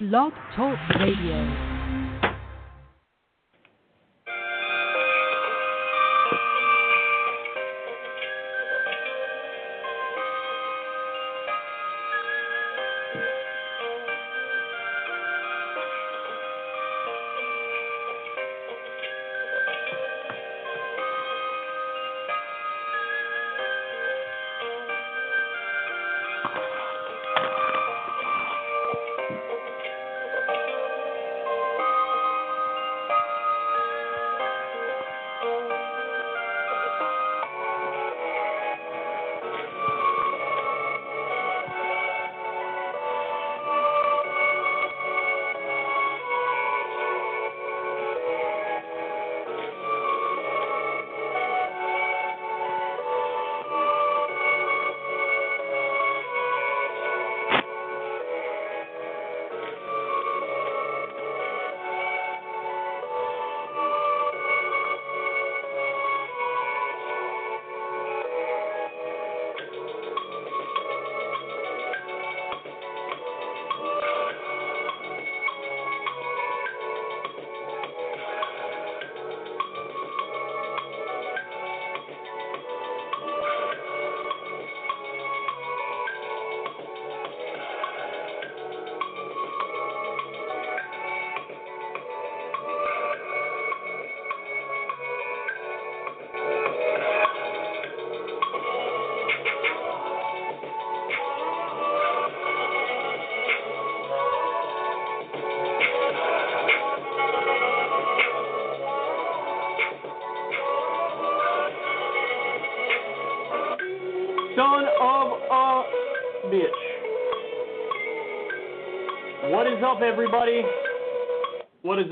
Blog Talk Radio.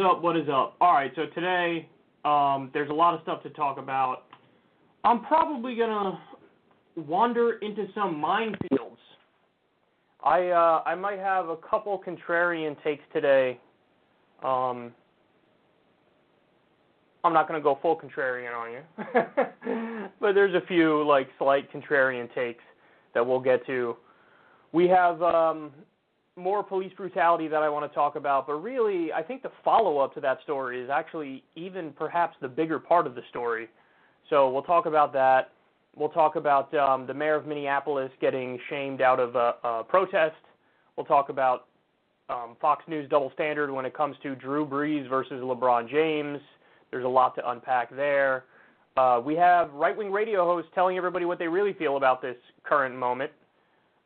Up? What is up? All right, so today um, there's a lot of stuff to talk about. I'm probably gonna wander into some minefields. I uh, I might have a couple contrarian takes today. Um, I'm not to go full contrarian on you, but there's a few like slight contrarian takes that we'll get to. We have um, more police brutality that I want to talk about, but really, I think the follow up to that story is actually even perhaps the bigger part of the story. So we'll talk about that. We'll talk about um, the mayor of Minneapolis getting shamed out of a, a protest. We'll talk about um, Fox News double standard when it comes to Drew Brees versus LeBron James. There's a lot to unpack there. Uh, we have right wing radio hosts telling everybody what they really feel about this current moment.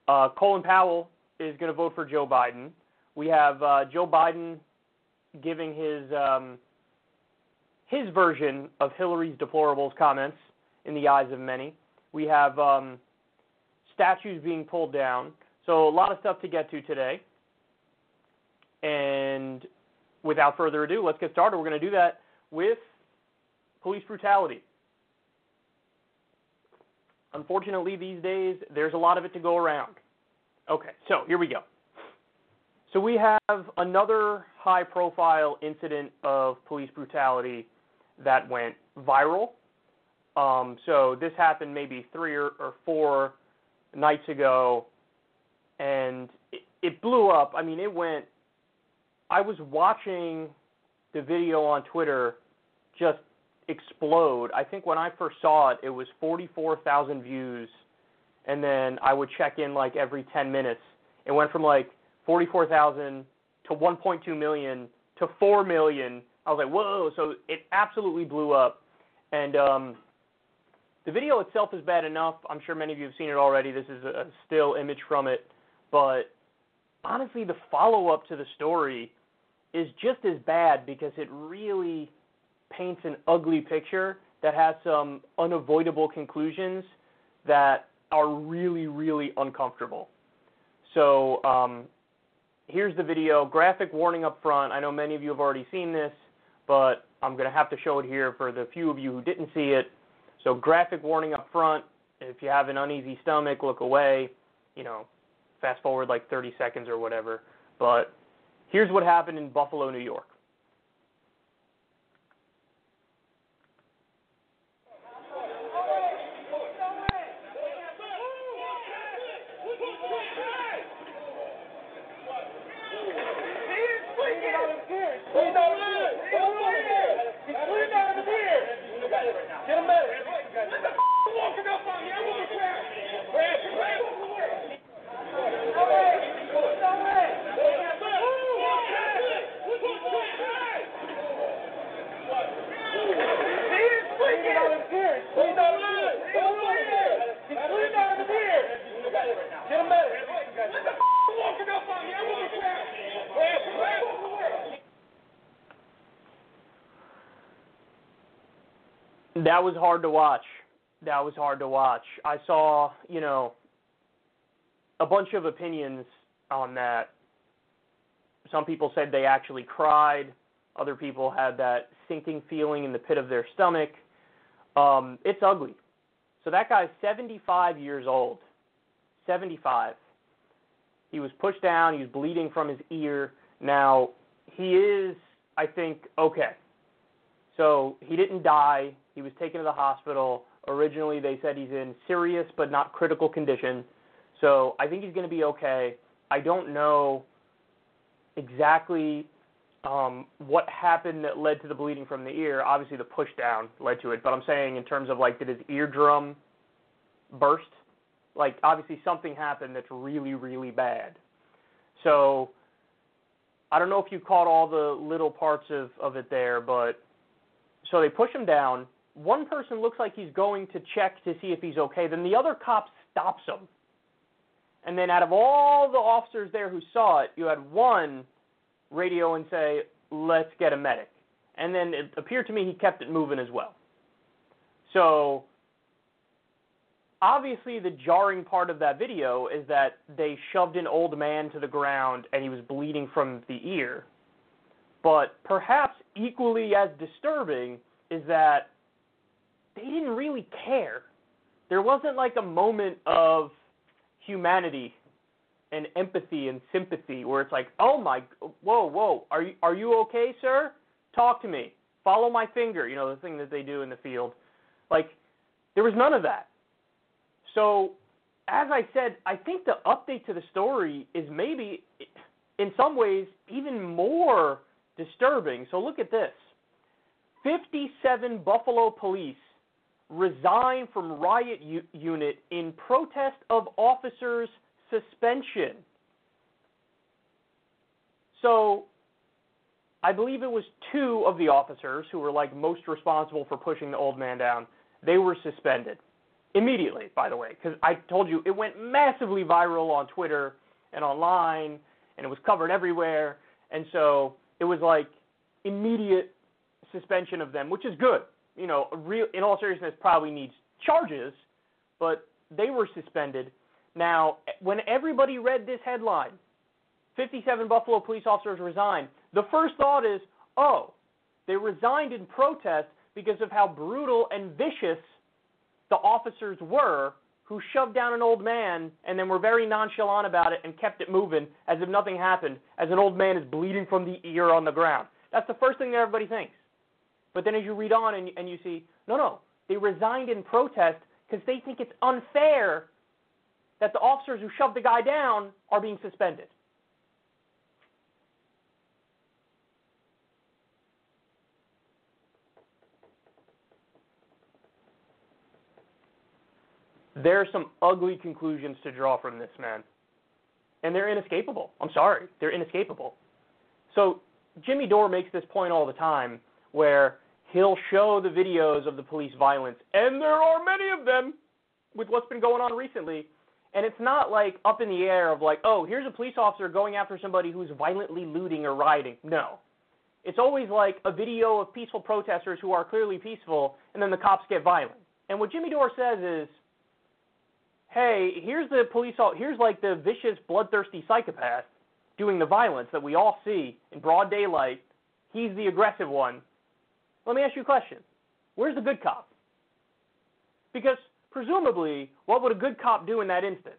Uh, Colin Powell is going to vote for Joe Biden. We have uh, Joe Biden giving his um, his version of Hillary's deplorables comments in the eyes of many. We have um, statues being pulled down. So a lot of stuff to get to today. And without further ado, let's get started. We're going to do that with police brutality. Unfortunately, these days, there's a lot of it to go around. Okay, so here we go. So we have another high profile incident of police brutality that went viral. Um, so this happened maybe three or, or four nights ago, and it, it blew up. I mean, it went. I was watching the video on Twitter just explode. I think when I first saw it, it was 44,000 views, and then I would check in like every 10 minutes. It went from like 44,000 to 1.2 million to 4 million. I was like, whoa! So it absolutely blew up, and um, the video itself is bad enough. I'm sure many of you have seen it already. This is a still image from it, but honestly, the follow-up to the story is just as bad because it really paints an ugly picture that has some unavoidable conclusions that are really, really uncomfortable. So um, here's the video. Graphic warning up front. I know many of you have already seen this, but I'm going to have to show it here for the few of you who didn't see it. So graphic warning up front. If you have an uneasy stomach, look away. You know, fast forward like 30 seconds or whatever. But here's what happened in Buffalo, New York. That was hard to watch. That was hard to watch. I saw, you know, a bunch of opinions on that. Some people said they actually cried. Other people had that sinking feeling in the pit of their stomach. Um, it's ugly. So that guy's 75 years old. 75. He was pushed down. He was bleeding from his ear. Now, he is, I think, okay. So he didn't die. He was taken to the hospital. Originally, they said he's in serious but not critical condition. So I think he's going to be okay. I don't know exactly um, what happened that led to the bleeding from the ear. Obviously, the push down led to it. But I'm saying in terms of like, did his eardrum burst? Like, obviously, something happened that's really, really bad. So I don't know if you caught all the little parts of, of it there, but so they push him down. One person looks like he's going to check to see if he's okay. Then the other cop stops him. And then out of all the officers there who saw it, you had one radio and say, let's get a medic. And then it appeared to me he kept it moving as well. So obviously the jarring part of that video is that they shoved an old man to the ground and he was bleeding from the ear. But perhaps equally as disturbing is that they didn't really care. There wasn't like a moment of humanity and empathy and sympathy where it's like, "Oh my whoa, whoa, are you are you okay, sir? Talk to me. Follow my finger." You know, the thing that they do in the field. Like there was none of that. So, as I said, I think the update to the story is maybe in some ways even more disturbing. So look at this. 57 Buffalo police resign from riot u- unit in protest of officers' suspension. So I believe it was two of the officers who were like most responsible for pushing the old man down. They were suspended immediately, by the way, because I told you it went massively viral on Twitter and online, and it was covered everywhere. And so it was like immediate suspension of them, which is good. You know, real in all seriousness, probably needs charges, but they were suspended. Now, when everybody read this headline, 57 Buffalo police officers resign, the first thought is, oh, they resigned in protest because of how brutal and vicious the officers were who shoved down an old man and then were very nonchalant about it and kept it moving as if nothing happened, as an old man is bleeding from the ear on the ground. That's the first thing that everybody thinks. But then as you read on and, and you see, no, no, they resigned in protest because they think it's unfair that the officers who shoved the guy down are being suspended. There are some ugly conclusions to draw from this, man. And they're inescapable. I'm sorry. They're inescapable. So Jimmy Dore makes this point all the time where he'll show the videos of the police violence, and there are many of them with what's been going on recently. And it's not like up in the air of like, oh, here's a police officer going after somebody who's violently looting or rioting. No. It's always like a video of peaceful protesters who are clearly peaceful, and then the cops get violent. And what Jimmy Dore says is, hey, here's the police, here's like the vicious, bloodthirsty psychopath doing the violence that we all see in broad daylight. He's the aggressive one. Let me ask you a question. Where's the good cop? Because presumably, what would a good cop do in that instance?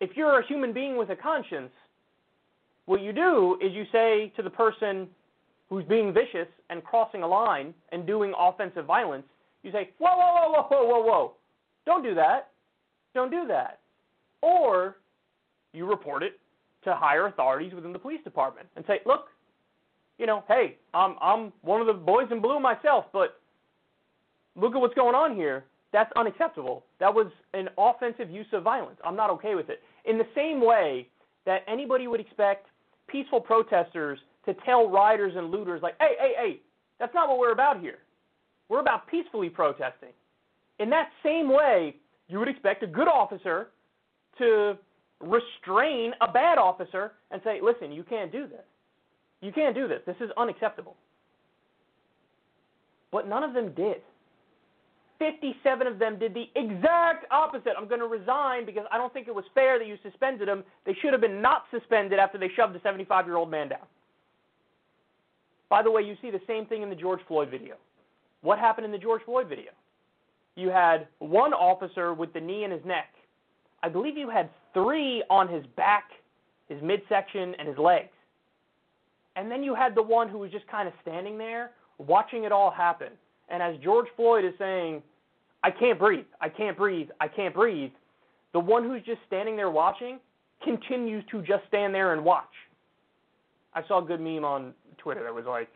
If you're a human being with a conscience, what you do is you say to the person who's being vicious and crossing a line and doing offensive violence, you say, whoa, whoa, whoa, whoa, whoa, whoa, whoa. don't do that. Don't do that. Or you report it to higher authorities within the police department and say, look, you know, hey, I'm I'm one of the boys in blue myself, but look at what's going on here. That's unacceptable. That was an offensive use of violence. I'm not okay with it. In the same way that anybody would expect peaceful protesters to tell rioters and looters like, "Hey, hey, hey, that's not what we're about here. We're about peacefully protesting." In that same way, you would expect a good officer to restrain a bad officer and say, "Listen, you can't do this. You can't do this. This is unacceptable." But none of them did. 57 of them did the exact opposite. I'm going to resign because I don't think it was fair that you suspended them. They should have been not suspended after they shoved a 75 year old man down. By the way, you see the same thing in the George Floyd video. What happened in the George Floyd video? You had one officer with the knee in his neck. I believe you had three on his back, his midsection, and his legs. And then you had the one who was just kind of standing there watching it all happen and as George Floyd is saying, I can't breathe, I can't breathe, I can't breathe, the one who's just standing there watching continues to just stand there and watch. I saw a good meme on Twitter that was like,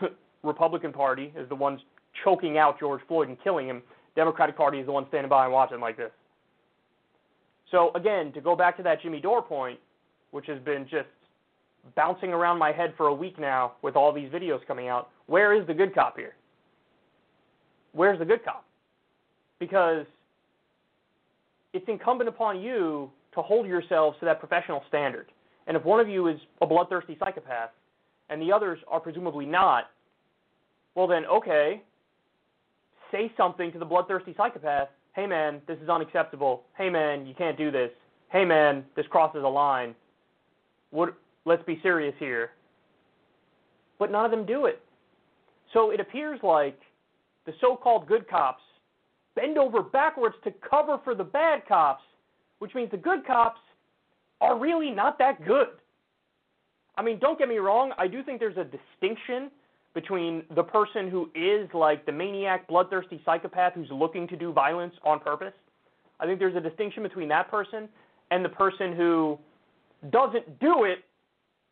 Republican Party is the ones choking out George Floyd and killing him. Democratic Party is the one standing by and watching like this. So again, to go back to that Jimmy Dore point, which has been just bouncing around my head for a week now with all these videos coming out, where is the good cop here? where's the good cop? Because it's incumbent upon you to hold yourselves to that professional standard. And if one of you is a bloodthirsty psychopath and the others are presumably not, well, then, okay, say something to the bloodthirsty psychopath. Hey, man, this is unacceptable. Hey, man, you can't do this. Hey, man, this crosses a line. What, let's be serious here. But none of them do it. So it appears like the so called good cops bend over backwards to cover for the bad cops, which means the good cops are really not that good. I mean, don't get me wrong, I do think there's a distinction between the person who is like the maniac, bloodthirsty psychopath who's looking to do violence on purpose. I think there's a distinction between that person and the person who doesn't do it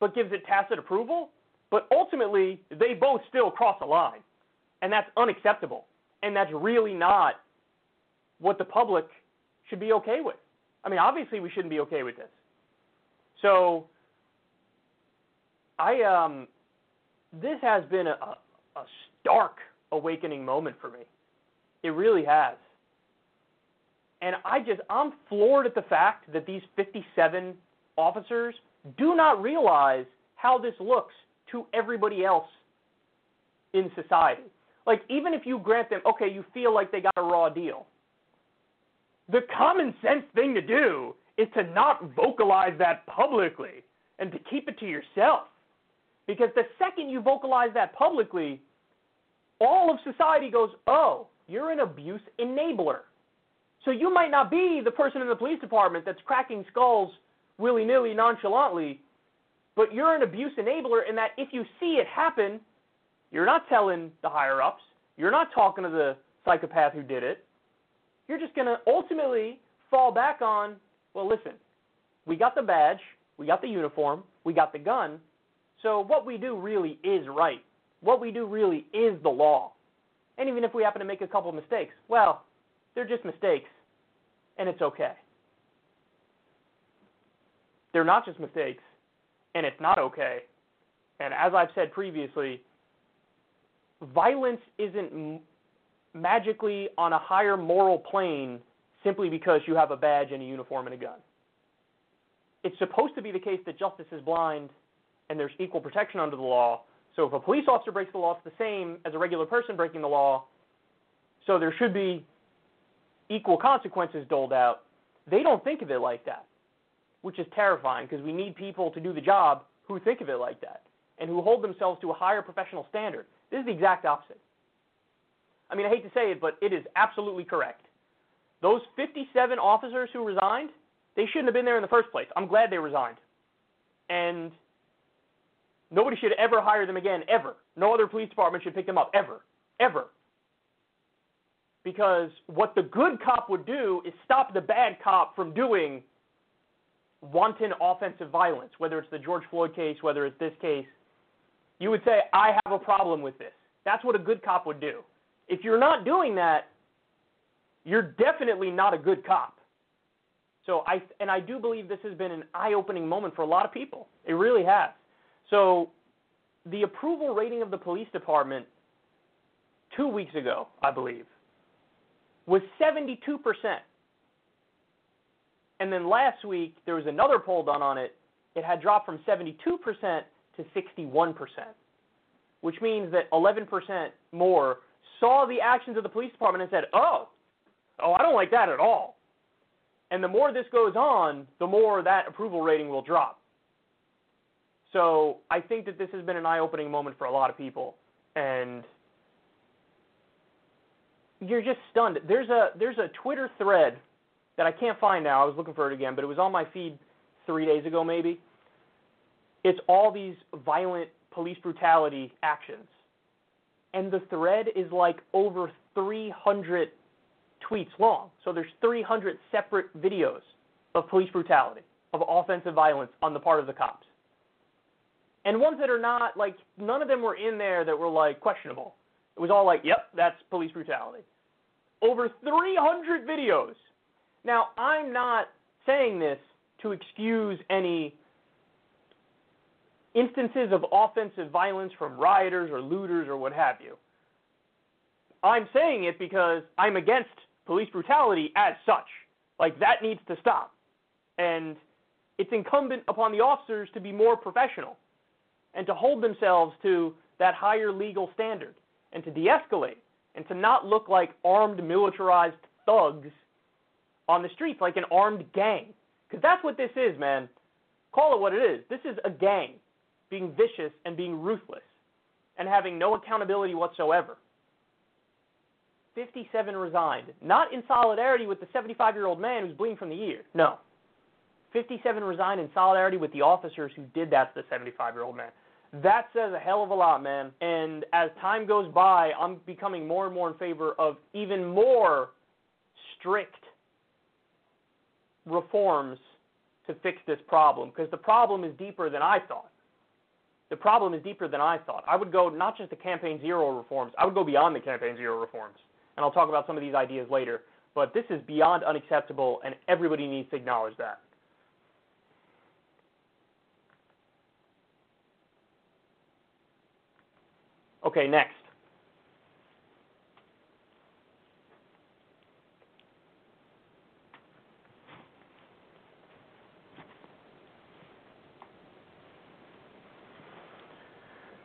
but gives it tacit approval. But ultimately, they both still cross a line. And that's unacceptable. And that's really not what the public should be okay with. I mean, obviously, we shouldn't be okay with this. So, I um, this has been a, a stark awakening moment for me. It really has. And I just, I'm floored at the fact that these 57 officers do not realize how this looks to everybody else in society. Like, even if you grant them, okay, you feel like they got a raw deal, the common sense thing to do is to not vocalize that publicly and to keep it to yourself. Because the second you vocalize that publicly, all of society goes, oh, you're an abuse enabler. So you might not be the person in the police department that's cracking skulls willy nilly, nonchalantly, but you're an abuse enabler in that if you see it happen, you're not telling the higher ups. You're not talking to the psychopath who did it. You're just going to ultimately fall back on, well, listen, we got the badge, we got the uniform, we got the gun. So what we do really is right. What we do really is the law. And even if we happen to make a couple of mistakes, well, they're just mistakes, and it's okay. They're not just mistakes, and it's not okay. And as I've said previously, violence isn't magically on a higher moral plane simply because you have a badge and a uniform and a gun. It's supposed to be the case that justice is blind and there's equal protection under the law. So if a police officer breaks the law, it's the same as a regular person breaking the law. So there should be equal consequences doled out. They don't think of it like that, which is terrifying because we need people to do the job who think of it like that and who hold themselves to a higher professional standard. This is the exact opposite. I mean, I hate to say it, but it is absolutely correct. Those 57 officers who resigned, they shouldn't have been there in the first place. I'm glad they resigned. And nobody should ever hire them again, ever. No other police department should pick them up, ever. Ever. Because what the good cop would do is stop the bad cop from doing wanton offensive violence, whether it's the George Floyd case, whether it's this case. you would say, I have a problem with this. That's what a good cop would do. If you're not doing that, you're definitely not a good cop. So I and I do believe this has been an eye-opening moment for a lot of people. It really has. So the approval rating of the police department 2 weeks ago, I believe, was 72%. And then last week there was another poll done on it. It had dropped from 72% to 61%, which means that 11% more saw the actions of the police department and said, "Oh, oh, I don't like that at all." And the more this goes on, the more that approval rating will drop. So I think that this has been an eye-opening moment for a lot of people, and you're just stunned. There's a there's a Twitter thread that I can't find now. I was looking for it again, but it was on my feed three days ago, maybe. It's all these violent police brutality actions, and the thread is like over 300 tweets long. So there's 300 separate videos of police brutality, of offensive violence on the part of the cops. And ones that are not like none of them were in there that were like questionable. It was all like, yep, that's police brutality. Over 300 videos. Now, I'm not saying this to excuse any instances of offensive violence from rioters or looters or what have you. I'm saying it because I'm against police brutality as such. Like, that needs to stop. And it's incumbent upon the officers to be more professional and to hold themselves to that higher legal standard and to de escalate and to not look like armed, militarized thugs on the streets, like an armed gang. Because that's what this is, man. Call it what it is. This is a gang being vicious and being ruthless and having no accountability whatsoever. 57 resigned, not in solidarity with the 75 year old man who's bleeding from the ear. No. 57 resigned in solidarity with the officers who did that to the 75 year old man. That says a hell of a lot, man. And as time goes by, I'm becoming more and more in favor of even more strict reforms to fix this problem because the problem is deeper than I thought. The problem is deeper than I thought. I would go not just the campaign zero reforms, I would go beyond the campaign zero reforms. And I'll talk about some of these ideas later. But this is beyond unacceptable, and everybody needs to acknowledge that. Okay, next.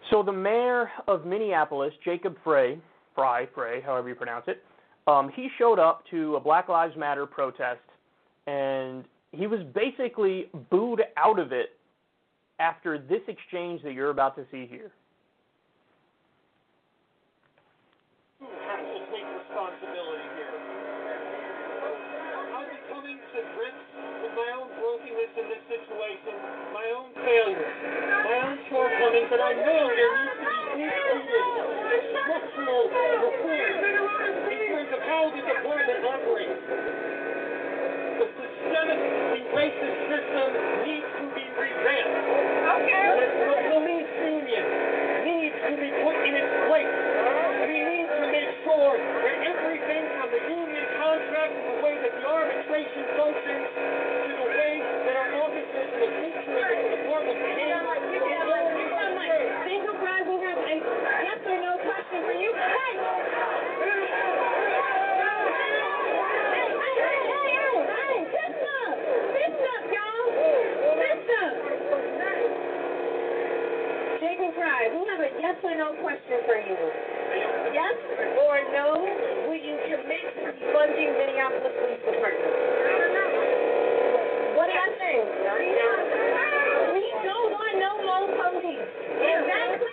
So the mayor of Minneapolis, Jacob Frey, Frey, Frey, however you pronounce it, um, he showed up to a Black Lives Matter protest, and he was basically booed out of it after this exchange that you're about to see here. in this situation, my own failures, my own shortcomings, and I know there needs to be deep-rooted structural reform in terms of how the department operates. The systemic racist system needs to be revamped. Okay. The police union needs to be put in its place. We need to make sure that everything from the union contract to the way that the arbitration functions to the way that our officers and the future of the department behave Single Pride, we have a yes or no question for you. Hey! Hey, hey, hey, hey, hey, listen up! Listen up, y'all! Listen! Jacob Frey, we have a yes or no question for you. Yes or no, will you commit to Minneapolis Police Department? What do I think? We don't want no more. Is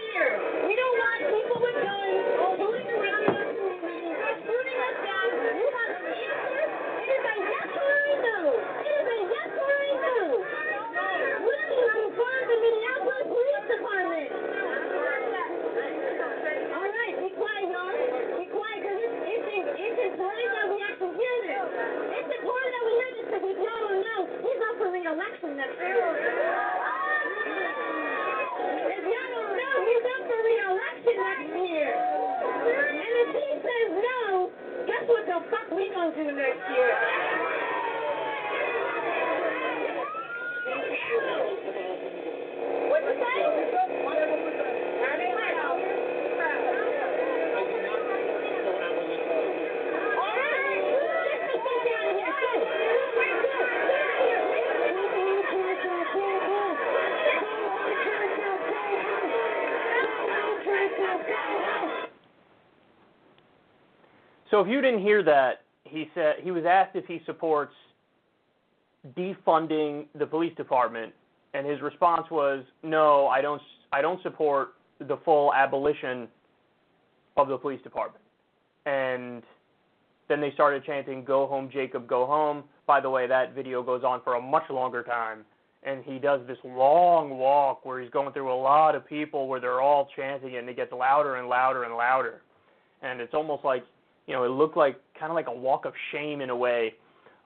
So if you didn't hear that, he said he was asked if he supports defunding the police department, and his response was, "No, I don't. I don't support the full abolition of the police department." And then they started chanting, "Go home, Jacob, go home." By the way, that video goes on for a much longer time, and he does this long walk where he's going through a lot of people where they're all chanting and it gets louder and louder and louder, and it's almost like you know, it looked like kind of like a walk of shame in a way.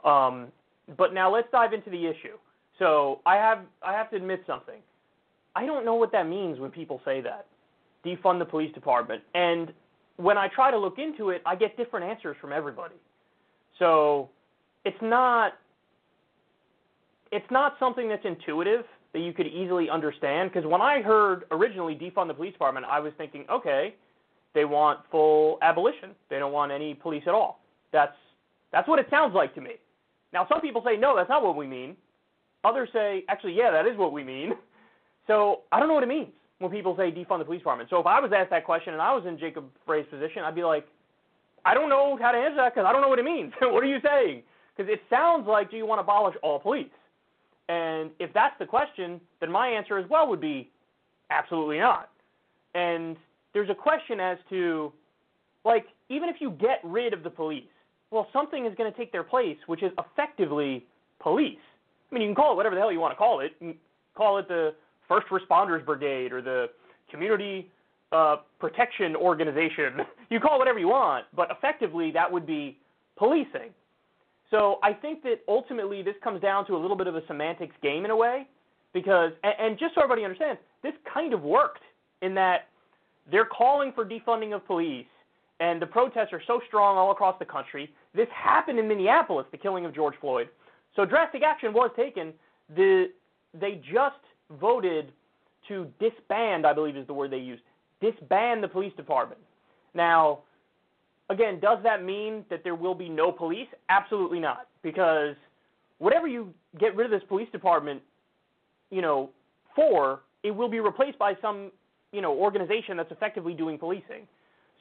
Um, but now let's dive into the issue. So I have I have to admit something. I don't know what that means when people say that. Defund the police department. And when I try to look into it, I get different answers from everybody. So it's not it's not something that's intuitive that you could easily understand because when I heard originally defund the police department, I was thinking, okay, they want full abolition. They don't want any police at all. That's that's what it sounds like to me. Now some people say no, that's not what we mean. Others say actually yeah, that is what we mean. So I don't know what it means when people say defund the police department. So if I was asked that question and I was in Jacob Frey's position, I'd be like, I don't know how to answer that because I don't know what it means. what are you saying? Because it sounds like do you want to abolish all police? And if that's the question, then my answer as well would be absolutely not. And there's a question as to, like, even if you get rid of the police, well, something is going to take their place, which is effectively police. I mean, you can call it whatever the hell you want to call it. Call it the First Responders Brigade or the Community uh, Protection Organization. you call it whatever you want, but effectively that would be policing. So I think that ultimately this comes down to a little bit of a semantics game in a way, because and, and just so everybody understands, this kind of worked in that they're calling for defunding of police, and the protests are so strong all across the country. This happened in Minneapolis, the killing of George Floyd. So drastic action was taken. The they just voted to disband, I believe is the word they used, disband the police department. Now, again, does that mean that there will be no police? Absolutely not, because whatever you get rid of this police department, you know, for, it will be replaced by some, you know, organization that's effectively doing policing.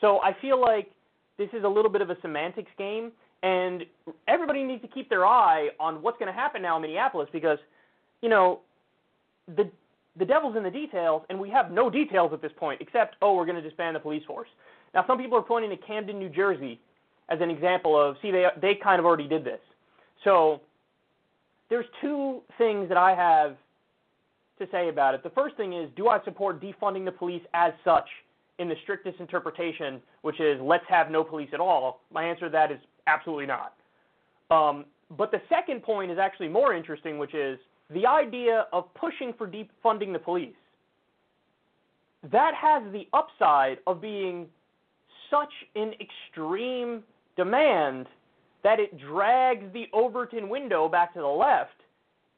So I feel like this is a little bit of a semantics game, and everybody needs to keep their eye on what's going to happen now in Minneapolis because, you know, the the devil's in the details, and we have no details at this point except, oh, we're going to disband the police force. Now, some people are pointing to Camden, New Jersey, as an example of, see, they they kind of already did this. So there's two things that I have to say about it. The first thing is, do I support defunding the police as such in the strictest interpretation, which is let's have no police at all? My answer to that is absolutely not. Um, but the second point is actually more interesting, which is the idea of pushing for defunding the police. That has the upside of being such an extreme demand that it drags the Overton window back to the left,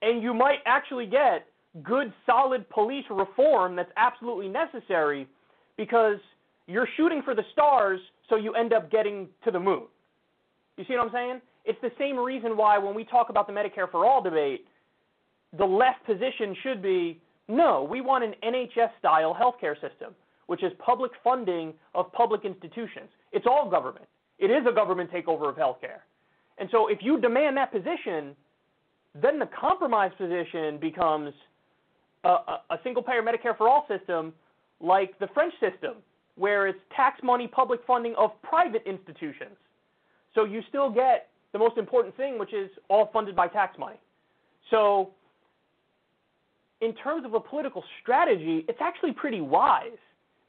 and you might actually get good, solid police reform that's absolutely necessary because you're shooting for the stars, so you end up getting to the moon. You see what I'm saying? It's the same reason why when we talk about the Medicare for All debate, the left position should be no, we want an NHS style healthcare system, which is public funding of public institutions. It's all government. It is a government takeover of healthcare. And so if you demand that position, then the compromise position becomes a, a, single payer Medicare for all system like the French system, where it's tax money public funding of private institutions. So you still get the most important thing, which is all funded by tax money. So in terms of a political strategy, it's actually pretty wise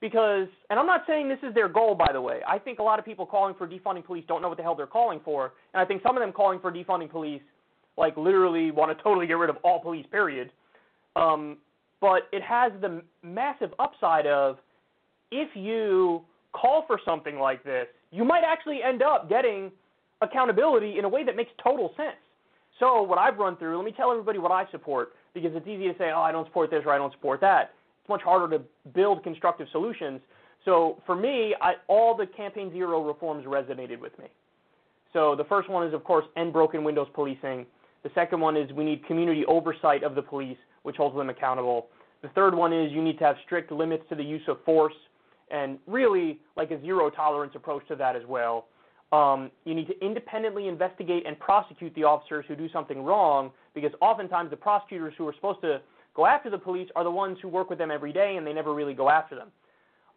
because, and I'm not saying this is their goal, by the way. I think a lot of people calling for defunding police don't know what the hell they're calling for, and I think some of them calling for defunding police, like literally want to totally get rid of all police, period. Um, but it has the massive upside of if you call for something like this, you might actually end up getting accountability in a way that makes total sense. So what I've run through, let me tell everybody what I support because it's easy to say, oh, I don't support this or I don't support that. It's much harder to build constructive solutions. So for me, I, all the Campaign Zero reforms resonated with me. So the first one is, of course, end broken windows policing. The second one is we need community oversight of the police, which holds them accountable. The third one is you need to have strict limits to the use of force and really like a zero tolerance approach to that as well. Um, you need to independently investigate and prosecute the officers who do something wrong because oftentimes the prosecutors who are supposed to go after the police are the ones who work with them every day and they never really go after them.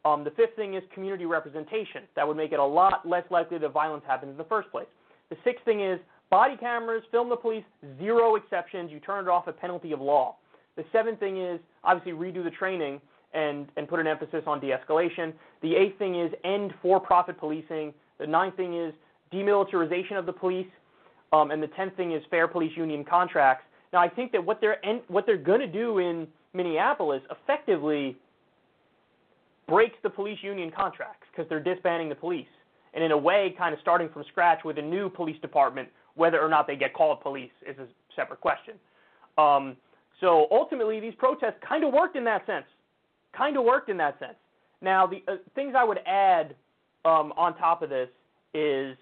Um, the fifth thing is community representation. That would make it a lot less likely that violence happens in the first place. The sixth thing is body cameras, film the police, zero exceptions. You turn it off at penalty of law. The seventh thing is obviously redo the training and, and put an emphasis on de-escalation. The eighth thing is end for-profit policing. The ninth thing is demilitarization of the police. Um, and the tenth thing is fair police union contracts. Now, I think that what they're what they're going to do in Minneapolis effectively breaks the police union contracts because they're disbanding the police, and in a way, kind of starting from scratch with a new police department. Whether or not they get called police is a separate question. Um, so ultimately, these protests kind of worked in that sense. Kind of worked in that sense. Now, the uh, things I would add um, on top of this is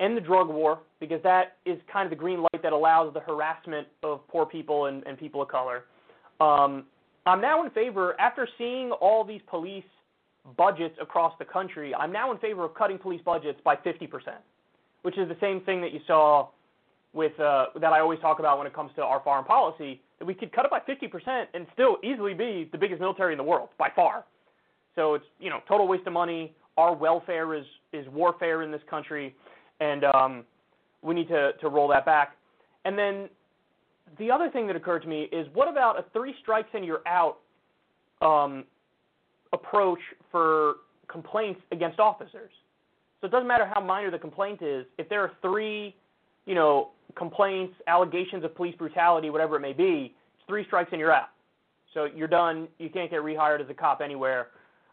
end the drug war because that is kind of the green light that allows the harassment of poor people and, and people of color. Um, I'm now in favor, after seeing all these police budgets across the country, I'm now in favor of cutting police budgets by 50%, which is the same thing that you saw with uh, that I always talk about when it comes to our foreign policy. That we could cut it by 50% and still easily be the biggest military in the world by far. So it's you know total waste of money. Our welfare is is warfare in this country, and um, we need to to roll that back. And then the other thing that occurred to me is what about a three strikes and you're out um, approach for complaints against officers? So it doesn't matter how minor the complaint is. If there are three, you know, complaints, allegations of police brutality, whatever it may be, it's three strikes and you're out. So you're done. You can't get rehired as a cop anywhere.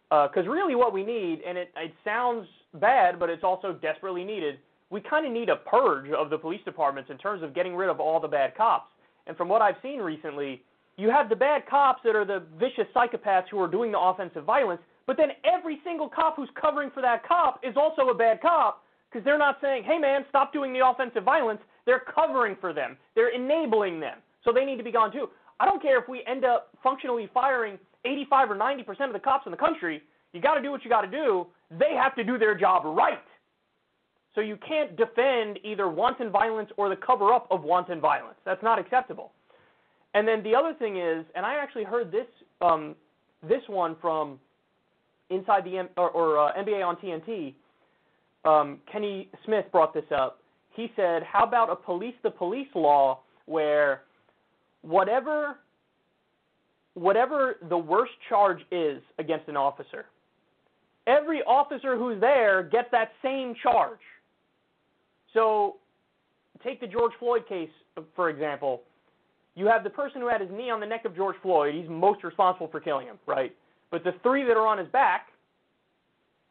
Because uh, really, what we need, and it, it sounds bad, but it's also desperately needed. We kind of need a purge of the police departments in terms of getting rid of all the bad cops. And from what I've seen recently, you have the bad cops that are the vicious psychopaths who are doing the offensive violence, but then every single cop who's covering for that cop is also a bad cop because they're not saying, hey man, stop doing the offensive violence. They're covering for them, they're enabling them. So they need to be gone too. I don't care if we end up functionally firing 85 or 90% of the cops in the country. You got to do what you got to do. They have to do their job right. So you can't defend either wanton violence or the cover up of wanton violence. That's not acceptable. And then the other thing is, and I actually heard this um, this one from inside the M- or, or uh, NBA on TNT. Um, Kenny Smith brought this up. He said, "How about a police the police law where whatever whatever the worst charge is against an officer, every officer who's there gets that same charge." So, take the George Floyd case, for example. You have the person who had his knee on the neck of George Floyd. He's most responsible for killing him, right? But the three that are on his back,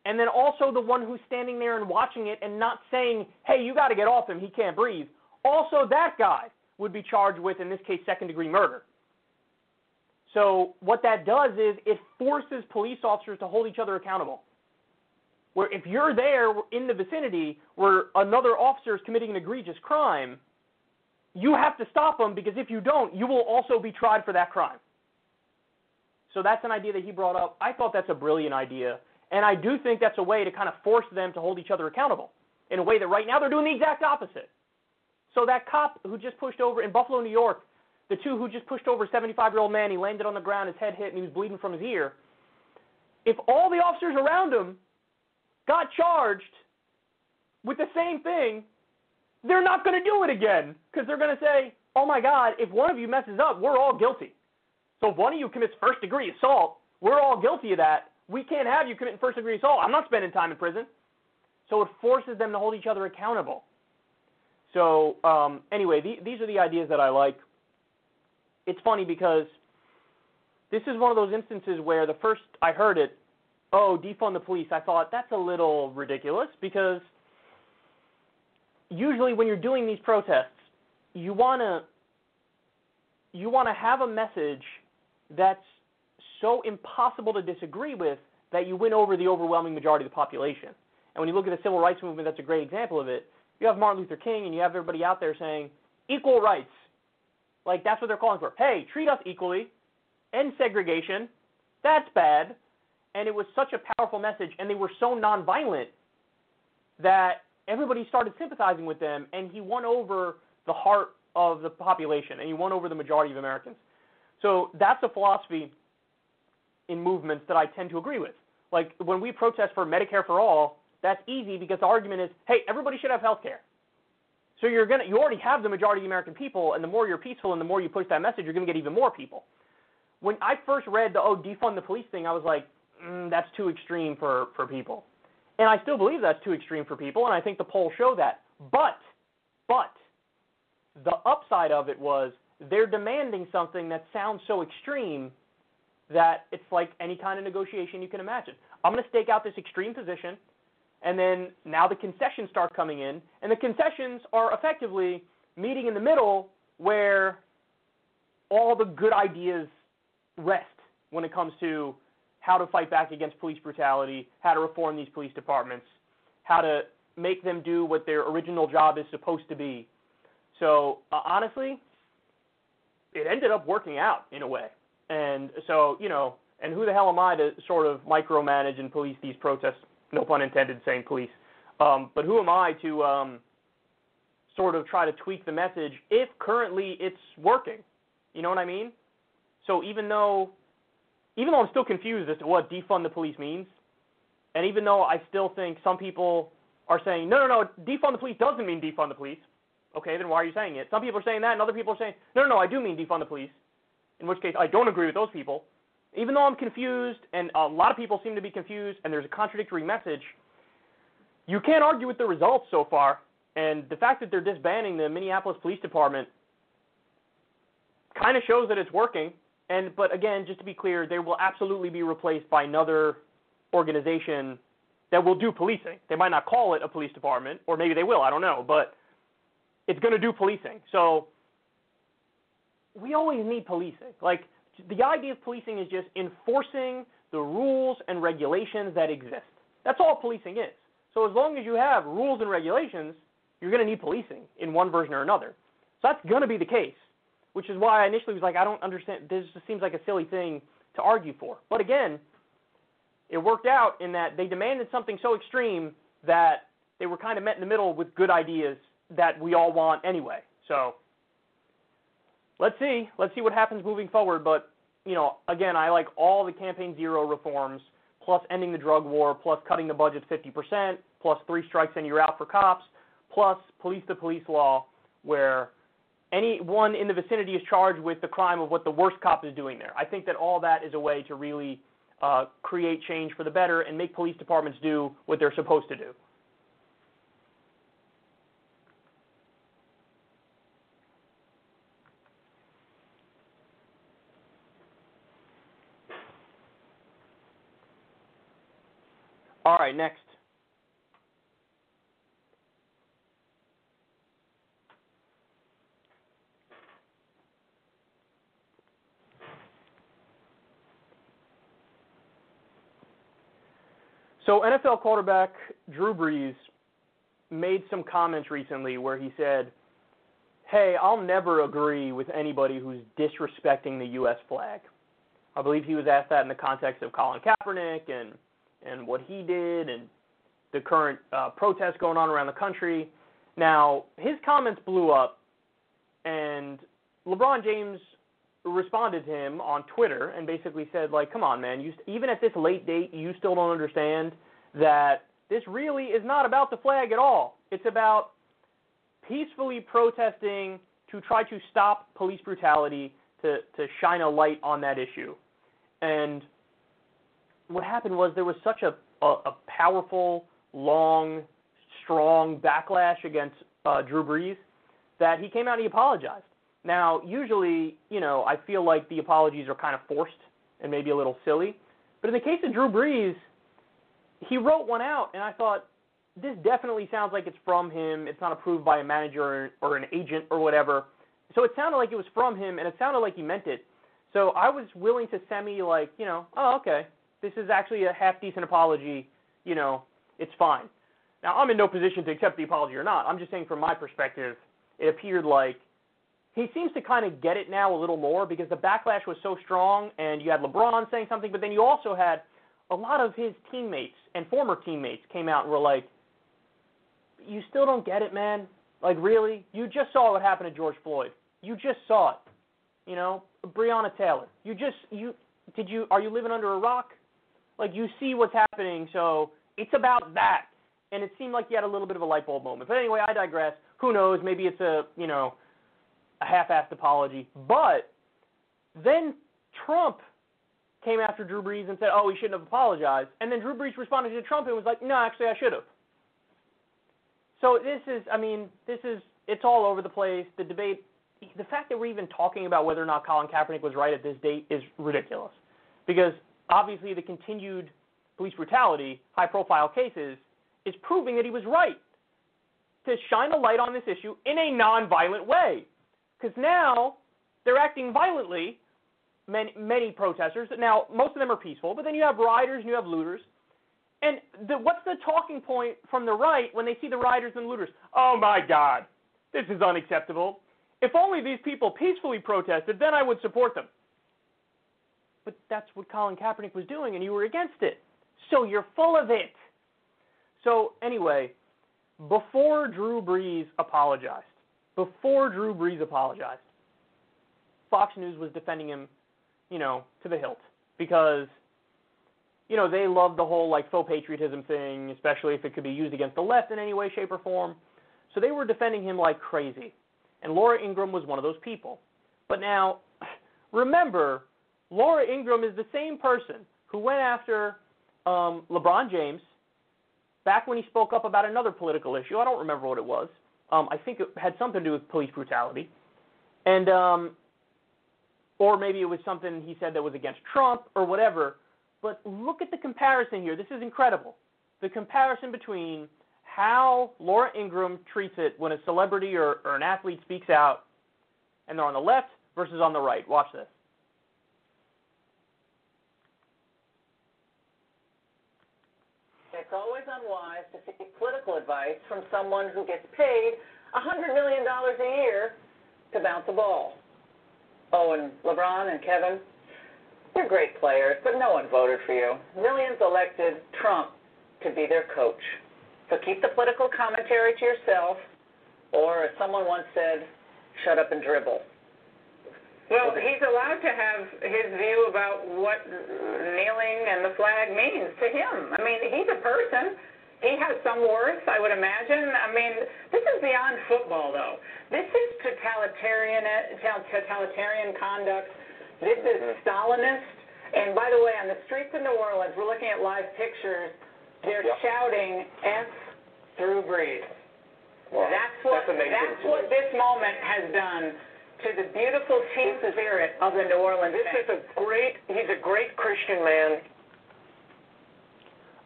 and then also the one who's standing there and watching it and not saying, hey, you got to get off him, he can't breathe. Also, that guy would be charged with, in this case, second degree murder. So, what that does is it forces police officers to hold each other accountable where if you're there in the vicinity where another officer is committing an egregious crime, you have to stop them because if you don't, you will also be tried for that crime. So that's an idea that he brought up. I thought that's a brilliant idea. And I do think that's a way to kind of force them to hold each other accountable in a way that right now they're doing the exact opposite. So that cop who just pushed over in Buffalo, New York, the two who just pushed over a 75 year old man, he landed on the ground, his head hit, and he was bleeding from his ear. If all the officers around him got charged with the same thing, they're not going to do it again because they're going to say, oh my God, if one of you messes up, we're all guilty. So if one of you commits first degree assault, we're all guilty of that. We can't have you committing first degree assault. I'm not spending time in prison. So it forces them to hold each other accountable. So um, anyway, the, these are the ideas that I like. It's funny because this is one of those instances where the first I heard it, oh, defund the police, I thought that's a little ridiculous because usually when you're doing these protests, you want to you want to have a message that's so impossible to disagree with that you win over the overwhelming majority of the population. And when you look at the civil rights movement, that's a great example of it. You have Martin Luther King and you have everybody out there saying equal rights. Like that's what they're calling for. Hey, treat us equally. End segregation. That's bad. And it was such a powerful message and they were so nonviolent that everybody started sympathizing with them and he won over the heart of the population and he won over the majority of Americans. So that's a philosophy in movements that I tend to agree with. Like when we protest for Medicare for all, that's easy because the argument is, hey, everybody should have health care. So you're gonna you already have the majority of the American people, and the more you're peaceful and the more you push that message, you're gonna get even more people. When I first read the oh defund the police thing, I was like, mm, that's too extreme for for people, and I still believe that's too extreme for people, and I think the polls show that. But, but, the upside of it was they're demanding something that sounds so extreme that it's like any kind of negotiation you can imagine. I'm going to stake out this extreme position, and then now the concessions start coming in, and the concessions are effectively meeting in the middle where all the good ideas rest when it comes to how to fight back against police brutality, how to reform these police departments, how to make them do what their original job is supposed to be. So uh, honestly, it ended up working out in a way. And so, you know, and who the hell am I to sort of micromanage and police these protests? No pun intended, saying police. Um, but who am I to um, sort of try to tweak the message if currently it's working? You know what I mean? So even though, even though I'm still confused as to what defund the police means, and even though I still think some people are saying, no, no, no, defund the police doesn't mean defund the police. Okay, then why are you saying it? Some people are saying that, and other people are saying, no, no, no, I do mean defund the police in which case I don't agree with those people. Even though I'm confused, and a lot of people seem to be confused, and there's a contradictory message, you can't argue with the results so far. And the fact that they're disbanding the Minneapolis Police Department kind of shows that it's working. And but again, just to be clear, they will absolutely be replaced by another organization that will do policing. They might not call it a police department, or maybe they will. I don't know, but it's going to do policing. So we always need policing. Like the idea of policing is just enforcing the rules and regulations that exist. That's all policing is. So as long as you have rules and regulations, you're going to need policing in one version or another. So that's going to be the case, which is why I initially was like, I don't understand. This just seems like a silly thing to argue for. But again, it worked out in that they demanded something so extreme that they were kind of met in the middle with good ideas that we all want anyway. So let's see. Let's see what happens moving forward. But you know, again, I like all the campaign zero reforms, plus ending the drug war, plus cutting the budget 50%, plus three strikes and you're out for cops, plus police to police law, where anyone in the vicinity is charged with the crime of what the worst cop is doing there. I think that all that is a way to really uh, create change for the better and make police departments do what they're supposed to do. All right, next. So NFL quarterback Drew Brees made some comments recently where he said, "Hey, I'll never agree with anybody who's disrespecting the U.S. flag." I believe he was asked that in the context of Colin Kaepernick and and what he did and the current uh, protests going on around the country. Now, his comments blew up, and LeBron James responded to him on Twitter and basically said, like, come on, man, you st- even at this late date, you still don't understand that this really is not about the flag at all. It's about peacefully protesting to try to stop police brutality, to, to shine a light on that issue. And what happened was there was such a, a, a powerful, long, strong backlash against uh, Drew Brees that he came out and he apologized. Now, usually, you know, I feel like the apologies are kind of forced and maybe a little silly. But in the case of Drew Brees, he wrote one out, and I thought, this definitely sounds like it's from him. It's not approved by a manager or, or an agent or whatever. So it sounded like it was from him, and it sounded like he meant it. So I was willing to semi like, you know, oh okay, this is actually a half decent apology. You know, it's fine. Now I'm in no position to accept the apology or not. I'm just saying from my perspective, it appeared like he seems to kind of get it now a little more because the backlash was so strong, and you had LeBron saying something, but then you also had a lot of his teammates and former teammates came out and were like, "You still don't get it, man. Like really? You just saw what happened to George Floyd. You just saw it. You know, Breonna Taylor. You just you did you are you living under a rock? Like you see what's happening, so it's about that." And it seemed like he had a little bit of a light bulb moment. But anyway, I digress. Who knows? Maybe it's a you know a half-assed apology. But then Trump came after Drew Brees and said, "Oh, he shouldn't have apologized." And then Drew Brees responded to Trump and was like, "No, actually, I should have." So this is, I mean, this is, it's all over the place. The debate, the fact that we're even talking about whether or not Colin Kaepernick was right at this date is ridiculous, because obviously the continued police brutality, high-profile cases, is proving that he was right to shine a light on this issue in a non-violent way. Because now they're acting violently, many, many protesters. Now, most of them are peaceful, but then you have rioters and you have looters. And the, what's the talking point from the right when they see the rioters and looters? Oh my God, this is unacceptable. If only these people peacefully protested, then I would support them. But that's what Colin Kaepernick was doing, and you were against it. So you're full of it. So, anyway, before Drew Brees apologized, before Drew Brees apologized, Fox News was defending him, you know, to the hilt because you know, they love the whole like faux patriotism thing, especially if it could be used against the left in any way, shape, or form. So they were defending him like crazy. And Laura Ingraham was one of those people. But now, remember, Laura Ingraham is the same person who went after um, LeBron James back when he spoke up about another political issue. I don't remember what it was. Um, I think it had something to do with police brutality. And, um, or maybe it was something he said that was against Trump or whatever. But look at the comparison here. This is incredible. The comparison between how Laura Ingraham treats it when a celebrity or, or an athlete speaks out and they're on the left versus on the right. Watch this. It's always unwise to seek political advice from someone who gets paid $100 million a year to bounce a ball. Oh, and LeBron and Kevin, you're great players, but no one voted for you. Millions elected Trump to be their coach. So keep the political commentary to yourself, or as someone once said, shut up and dribble. Well, he's allowed to have his view about what kneeling and the flag means to him. I mean, he's a person. He has some worth, I would imagine. I mean, this is beyond football, though. This is totalitarian, totalitarian conduct. This is Stalinist. And by the way, on the streets of New Orleans, we're looking at live pictures. They're Yep. shouting "F Drew Brees." Wow. That's what That's that's what this moment has done to the beautiful team spirit of the New Orleans. This fans. is a great. He's a great Christian man.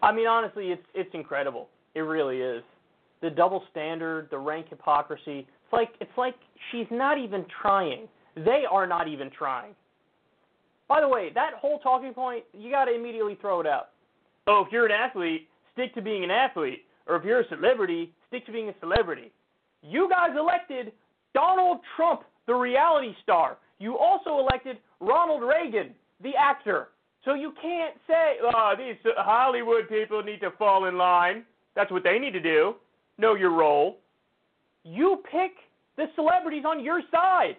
I mean, honestly, it's it's incredible. It really is. The double standard, the rank hypocrisy. It's like it's like she's not even trying. They are not even trying. By the way, that whole talking point, you got to immediately throw it out. Oh, if you're an athlete, stick to being an athlete, or if you're a celebrity, stick to being a celebrity. You guys elected Donald Trump, the reality star. You also elected Ronald Reagan, the actor. So you can't say, oh, these Hollywood people need to fall in line. That's what they need to do. Know your role. You pick the celebrities on your side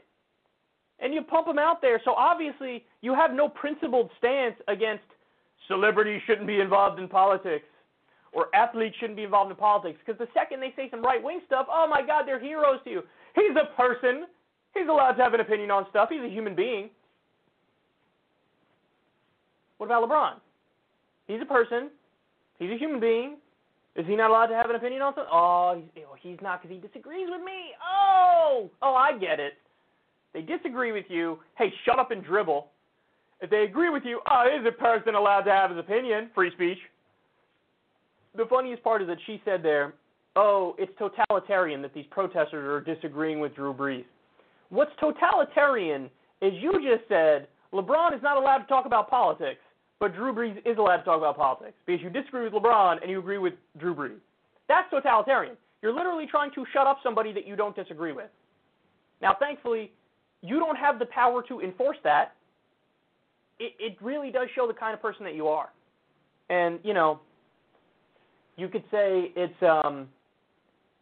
and you pump them out there. So obviously, you have no principled stance against celebrities shouldn't be involved in politics or athletes shouldn't be involved in politics. Because the second they say some right wing stuff, oh my God, they're heroes to you. He's a person. He's allowed to have an opinion on stuff. He's a human being. What about LeBron? He's a person. He's a human being. Is he not allowed to have an opinion on something? Oh, he's, not because he disagrees with me. Oh, oh, I get it. They disagree with you. Hey, shut up and dribble. If they agree with you, oh, is a person allowed to have his opinion? Free speech. the funniest part is that she said there, "Oh, it's totalitarian that these protesters are disagreeing with Drew Brees." What's totalitarian is you just said LeBron is not allowed to talk about politics, but Drew Brees is allowed to talk about politics because you disagree with LeBron and you agree with Drew Brees. That's totalitarian. You're literally trying to shut up somebody that you don't disagree with. Now, thankfully, you don't have the power to enforce that. It, it really does show the kind of person that you are. And, you know, you could say it's um,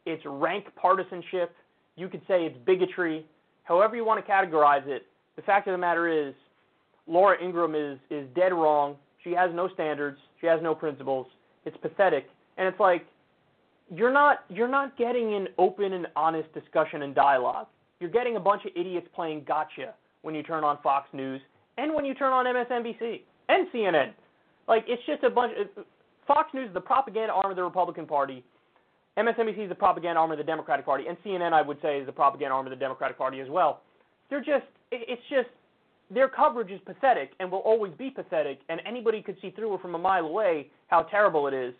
it's rank partisanship. You could say it's bigotry. However you want to categorize it, the fact of the matter is, Laura Ingraham is is dead wrong. She has no standards. She has no principles. It's pathetic. And it's like you're not you're not getting an open and honest discussion and dialogue. You're getting a bunch of idiots playing gotcha when you turn on Fox News and when you turn on MSNBC and CNN. Like it's just a bunch. Of, Fox News is the propaganda arm of the Republican Party. MSNBC is the propaganda arm of the Democratic Party, and CNN, I would say, is the propaganda arm of the Democratic Party as well. They're just, it's just, their coverage is pathetic and will always be pathetic, and anybody could see through it from a mile away how terrible it is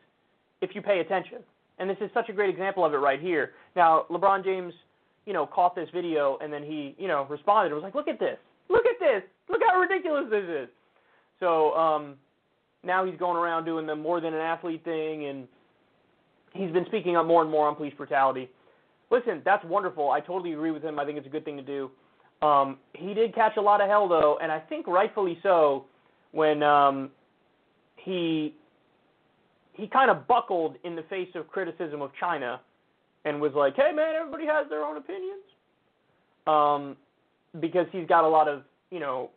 if you pay attention. And this is such a great example of it right here. Now, LeBron James, you know, caught this video and then he, you know, responded. It was like, look at this, look at this, look how ridiculous this is. So, um, now he's going around doing the more than an athlete thing, and he's been speaking up more and more on police brutality. Listen, that's wonderful. I totally agree with him. I think it's a good thing to do. Um, he did catch a lot of hell though, and I think rightfully so, when um, he he kind of buckled in the face of criticism of China, and was like, "Hey man, everybody has their own opinions," um, because he's got a lot of you know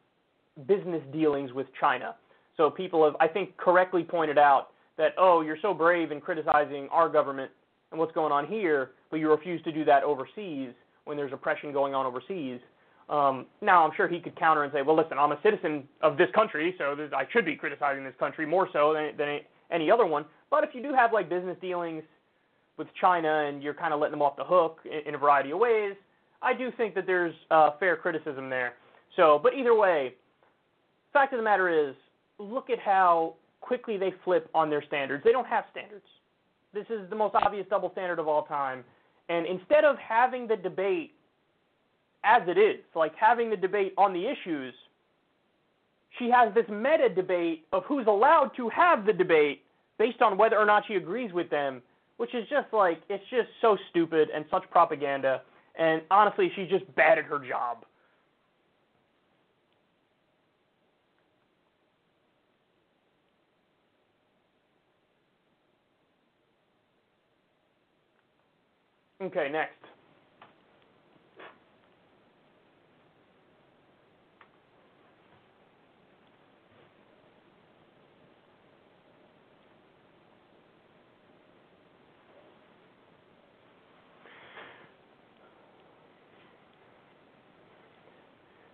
business dealings with China. So people have, I think, correctly pointed out that, oh, you're so brave in criticizing our government and what's going on here, but you refuse to do that overseas when there's oppression going on overseas. Um, now, I'm sure he could counter and say, well, listen, I'm a citizen of this country, so I should be criticizing this country more so than, than any other one. But if you do have like business dealings with China and you're kind of letting them off the hook in, in a variety of ways, I do think that there's uh, fair criticism there. So, but either way, fact of the matter is, look at how quickly they flip on their standards. They don't have standards. This is the most obvious double standard of all time. And instead of having the debate as it is, like having the debate on the issues, she has this meta debate of who's allowed to have the debate based on whether or not she agrees with them, which is just like, it's just so stupid and such propaganda. And honestly, she's just bad at her job. Okay, next.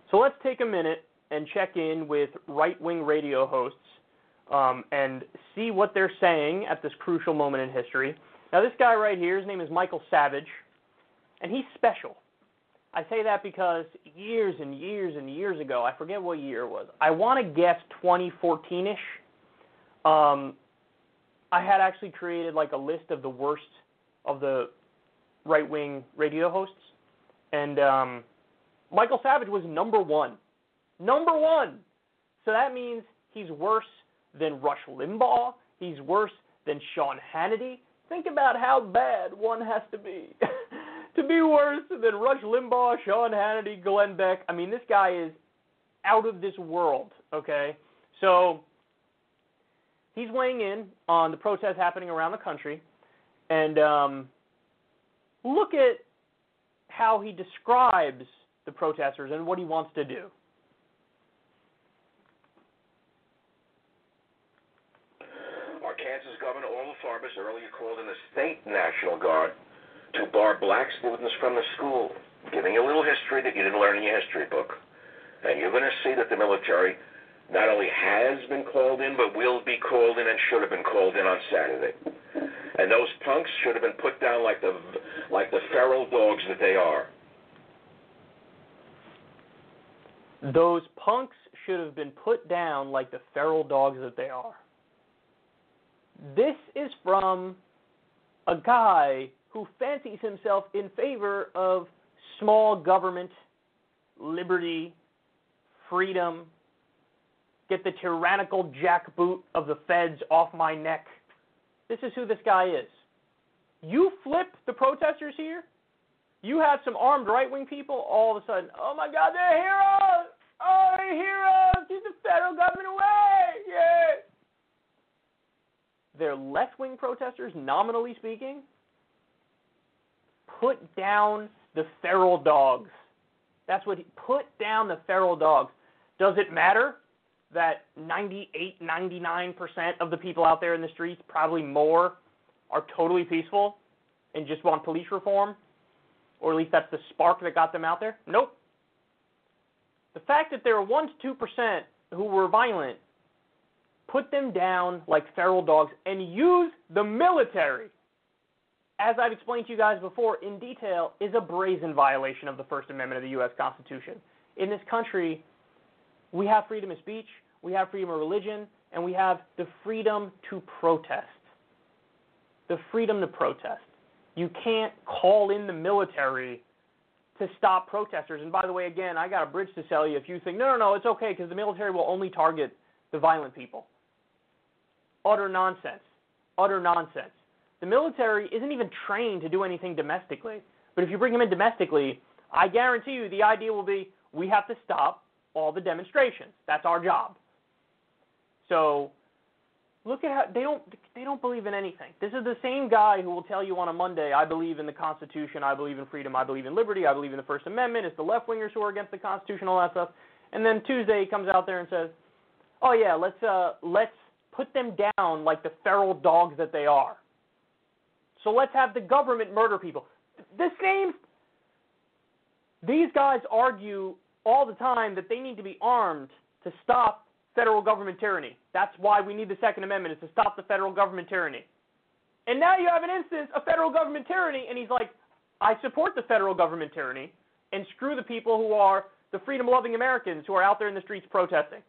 So let's take a minute and check in with right wing radio hosts um, and see what they're saying at this crucial moment in history. Now, this guy right here, his name is Michael Savage, and he's special. I say that because years and years and years ago, I forget what year it was, I want to guess 2014 ish, um, I had actually created like a list of the worst of the right wing radio hosts. And um, Michael Savage was number one. Number one! So that means he's worse than Rush Limbaugh. He's worse than Sean Hannity. Think about how bad one has to be to be worse than Rush Limbaugh, Sean Hannity, Glenn Beck. I mean, this guy is out of this world. Okay, so he's weighing in on the protests happening around the country, and um, look at how he describes the protesters and what he wants to do. Governor earlier called in the state National Guard to bar black students from the school, giving a little history that you didn't learn in your history book. And you're going to see that the military not only has been called in, but will be called in and should have been called in on Saturday. And those punks should have been put down like the like the feral dogs that they are. Those punks should have been put down like the feral dogs that they are. This is from a guy who fancies himself in favor of small government, liberty, freedom, get the tyrannical jackboot of the feds off my neck. This is who this guy is. You flip the protesters here, you have some armed right wing people, all of a sudden, oh my God, they're heroes! Oh, they're heroes! Get the federal government away! Yeah! They're left wing protesters, nominally speaking. Put down the feral dogs. That's what he put down the feral dogs. Does it matter that 98, 99% of the people out there in the streets, probably more, are totally peaceful and just want police reform? Or at least that's the spark that got them out there? Nope. The fact that there were 1 to 2% who were violent, put them down like feral dogs and use the military, as I've explained to you guys before in detail, is a brazen violation of the First Amendment of the U.S. Constitution. In this country, we have freedom of speech, we have freedom of religion, and we have the freedom to protest. The freedom to protest. You can't call in the military to stop protesters. And by the way, again, I got a bridge to sell you if you think, no, no, no, it's okay because the military will only target the violent people. Utter nonsense. Utter nonsense. The military isn't even trained to do anything domestically. But if you bring them in domestically, I guarantee you the idea will be we have to stop all the demonstrations. That's our job. So look at how they don't they don't believe in anything. This is the same guy who will tell you on a Monday, I believe in the Constitution, I believe in freedom, I believe in liberty, I believe in the First Amendment. It's the left wingers who are against the Constitution, all that stuff. And then Tuesday he comes out there and says, Oh yeah, let's uh let's put them down like the feral dogs that they are. So let's have the government murder people. The same these guys argue all the time that they need to be armed to stop federal government tyranny. That's why we need the Second Amendment, is to stop the federal government tyranny. And now you have an instance of federal government tyranny, and he's like, I support the federal government tyranny, and screw the people who are the freedom loving Americans who are out there in the streets protesting.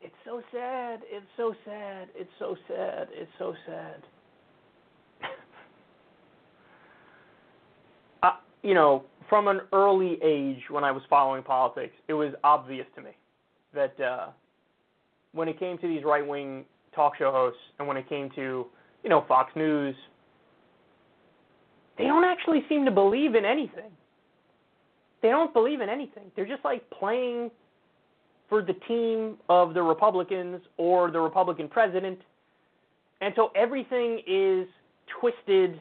It's so sad. It's so sad. It's so sad. It's so sad. uh, you know, from an early age when I was following politics, it was obvious to me that uh, when it came to these right wing talk show hosts and when it came to, you know, Fox News, they don't actually seem to believe in anything. They don't believe in anything. They're just like playing for the team of the Republicans or the Republican president. And so everything is twisted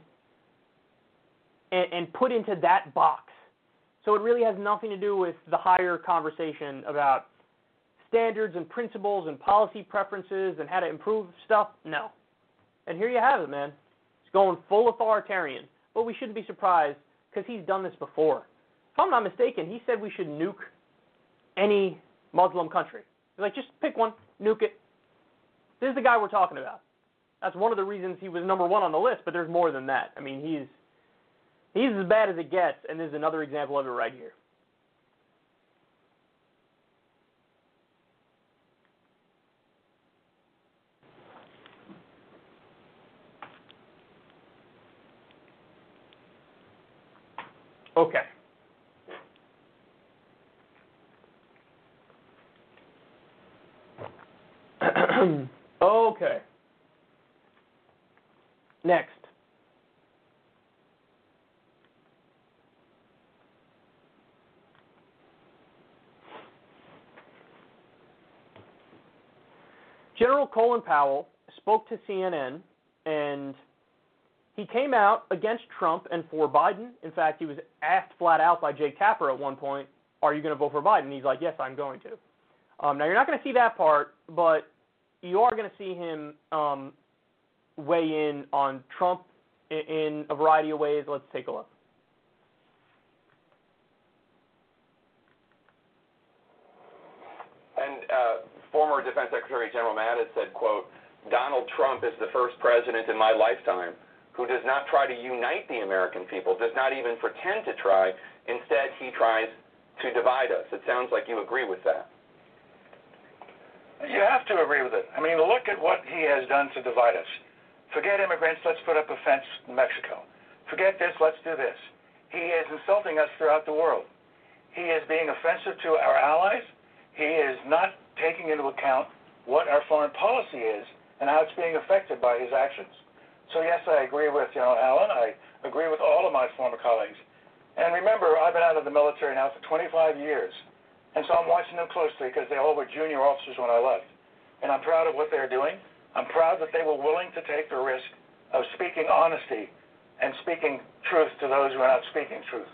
and, and put into that box. So it really has nothing to do with the higher conversation about standards and principles and policy preferences and how to improve stuff. No. And here you have it, man. It's going full authoritarian. But we shouldn't be surprised because he's done this before. If I'm not mistaken, he said we should nuke any Muslim country. He's like, just pick one, nuke it. This is the guy we're talking about. That's one of the reasons he was number one on the list, but there's more than that. I mean, he's He's as bad as it gets, and there's another example of it right here. Okay. Okay. Next. General Colin Powell spoke to CNN and he came out against Trump and for Biden. In fact, he was asked flat out by Jake Tapper at one point, Are you going to vote for Biden? He's like, Yes, I'm going to. Um, now, you're not going to see that part, but you are going to see him um, weigh in on Trump in, in a variety of ways. Let's take a look. And uh, former Defense Secretary General Mattis said, quote, Donald Trump is the first president in my lifetime who does not try to unite the American people, does not even pretend to try. Instead, he tries to divide us. It sounds like you agree with that. You have to agree with it. I mean, look at what he has done to divide us. Forget immigrants, let's put up a fence in Mexico. Forget this, let's do this. He is insulting us throughout the world. He is being offensive to our allies. He is not taking into account what our foreign policy is and how it's being affected by his actions. So yes, I agree with know Alan. I agree with all of my former colleagues. And remember, I've been out of the military now for 25 years, and so I'm watching them closely because they all were junior officers when I left. And I'm proud of what they're doing. I'm proud that they were willing to take the risk of speaking honesty and speaking truth to those who are not speaking truth.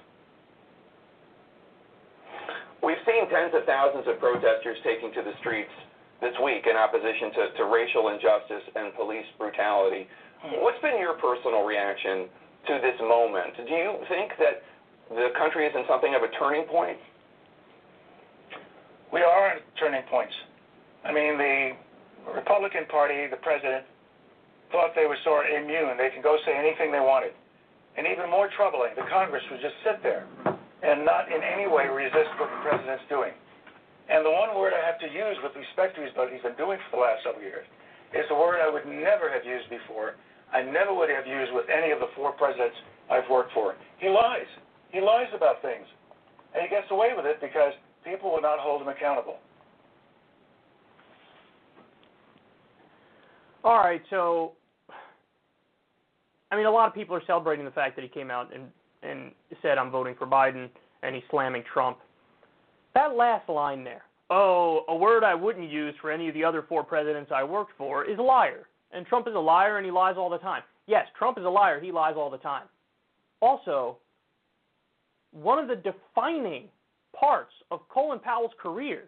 We've seen tens of thousands of protesters taking to the streets this week in opposition to, to racial injustice and police brutality. Hmm. What's been your personal reaction to this moment? Do you think that the country is in something of a turning point? We are at turning points. I mean, the Republican Party, the president, thought they were so immune, they could go say anything they wanted. And even more troubling, the Congress would just sit there and not in any way resist what the president's doing. And the one word I have to use with respect to what he's been doing for the last several years is a word I would never have used before. I never would have used with any of the four presidents I've worked for. He lies. He lies about things. And he gets away with it because people will not hold him accountable. All right, so I mean, a lot of people are celebrating the fact that he came out and and said I'm voting for Biden, and he's slamming Trump. That last line there, oh, a word I wouldn't use for any of the other four presidents I worked for is liar. And Trump is a liar, and he lies all the time. Yes, Trump is a liar. He lies all the time. Also, one of the defining parts of Colin Powell's career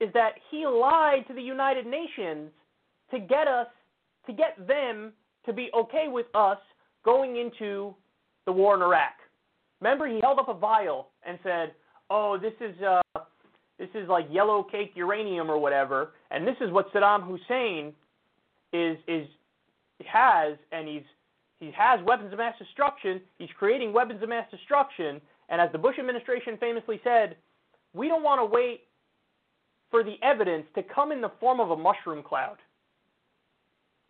is that he lied to the United Nations to get us, to get them to be okay with us going into the war in Iraq. Remember, he held up a vial and said, "Oh, this is uh, this is like yellow cake uranium or whatever, and this is what Saddam Hussein is is has, and he's he has weapons of mass destruction. He's creating weapons of mass destruction, and as the Bush administration famously said, we don't want to wait for the evidence to come in the form of a mushroom cloud.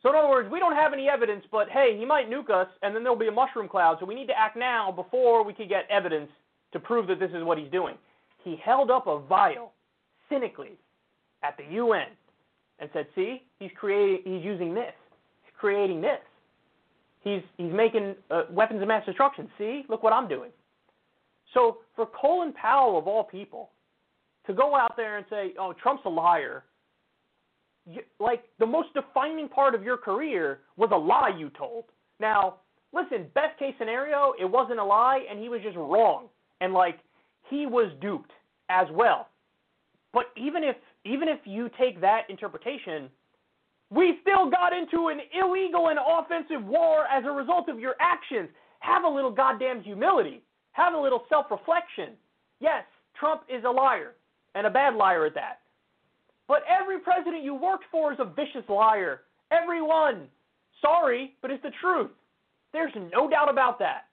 So, in other words, we don't have any evidence, but hey, he might nuke us, and then there'll be a mushroom cloud, so we need to act now before we could get evidence to prove that this is what he's doing. He held up a vial, cynically, at the UN and said, see, he's, creating, he's using this, he's creating this. He's, he's making uh, weapons of mass destruction. See, look what I'm doing. So for Colin Powell, of all people, to go out there and say, oh, Trump's a liar, you, like the most defining part of your career was a lie you told. Now, listen, best case scenario, it wasn't a lie and he was just wrong. And like he was duped as well. But even if even if you take that interpretation, we still got into an illegal and offensive war as a result of your actions. Have a little goddamn humility. Have a little self reflection. Yes, Trump is a liar, and a bad liar at that. But every president you worked for is a vicious liar. Everyone. Sorry, but it's the truth. There's no doubt about that.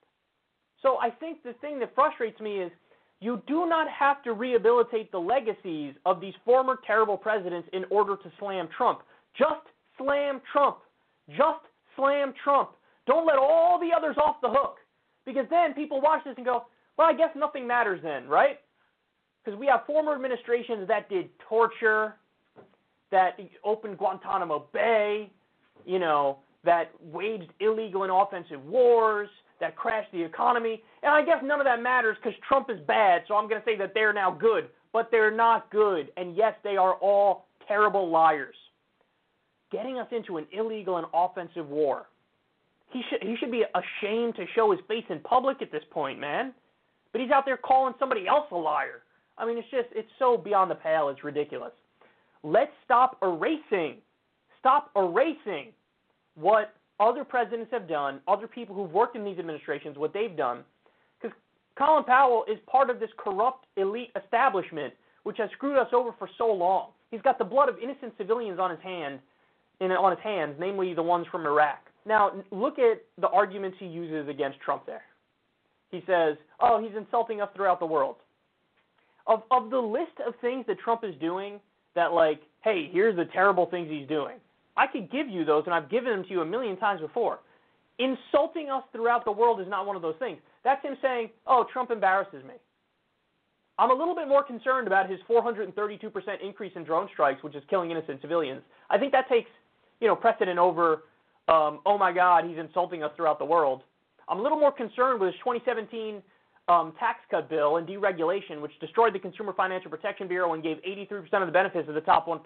So I think the thing that frustrates me is you do not have to rehabilitate the legacies of these former terrible presidents in order to slam Trump. Just slam Trump. Just slam Trump. Don't let all the others off the hook. Because then people watch this and go, well, I guess nothing matters then, right? Because we have former administrations that did torture, that opened Guantanamo Bay, you know, that waged illegal and offensive wars, that crashed the economy. And I guess none of that matters because Trump is bad, so I'm going to say that they're now good. But they're not good. And yes, they are all terrible liars. Getting us into an illegal and offensive war he should he should be ashamed to show his face in public at this point, man. But he's out there calling somebody else a liar. I mean, it's just it's so beyond the pale. It's ridiculous. Let's stop erasing, stop erasing what other presidents have done, other people who've worked in these administrations, what they've done. Because Colin Powell is part of this corrupt elite establishment which has screwed us over for so long. He's got the blood of innocent civilians on his hand, in, on his hands, namely the ones from Iraq. Now, look at the arguments he uses against Trump there. He says, oh, he's insulting us throughout the world. Of, of the list of things that Trump is doing, that like, hey, here's the terrible things he's doing. I could give you those, and I've given them to you a million times before. Insulting us throughout the world is not one of those things. That's him saying, oh, Trump embarrasses me. I'm a little bit more concerned about his 432% increase in drone strikes, which is killing innocent civilians. I think that takes, you know, precedent over, um, oh my God, he's insulting us throughout the world. I'm a little more concerned with his 2017 um, tax cut bill and deregulation, which destroyed the Consumer Financial Protection Bureau and gave 83% of the benefits to the top 1%.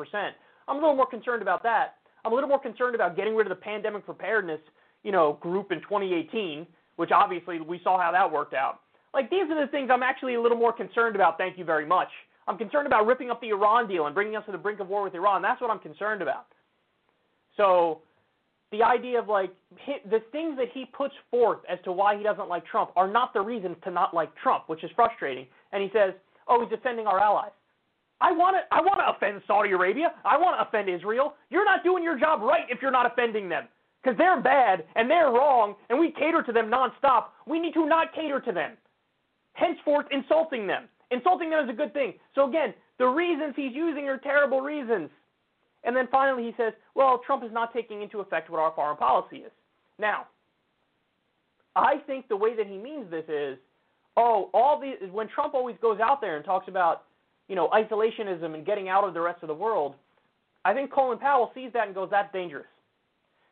I'm a little more concerned about that. I'm a little more concerned about getting rid of the pandemic preparedness, you know, group in 2018, which obviously we saw how that worked out. Like these are the things I'm actually a little more concerned about. Thank you very much. I'm concerned about ripping up the Iran deal and bringing us to the brink of war with Iran. That's what I'm concerned about. So the idea of like the things that he puts forth as to why he doesn't like Trump are not the reasons to not like Trump, which is frustrating. And he says, "Oh, he's defending our allies." I want to I want to offend Saudi Arabia. I want to offend Israel. You're not doing your job right if you're not offending them. Because they're bad and they're wrong and we cater to them nonstop. We need to not cater to them. Henceforth insulting them. Insulting them is a good thing. So again, the reasons he's using are terrible reasons. And then finally he says, well, Trump is not taking into effect what our foreign policy is. Now, I think the way that he means this is, oh, all the when Trump always goes out there and talks about you know, isolationism and getting out of the rest of the world, I think Colin Powell sees that and goes, that's dangerous.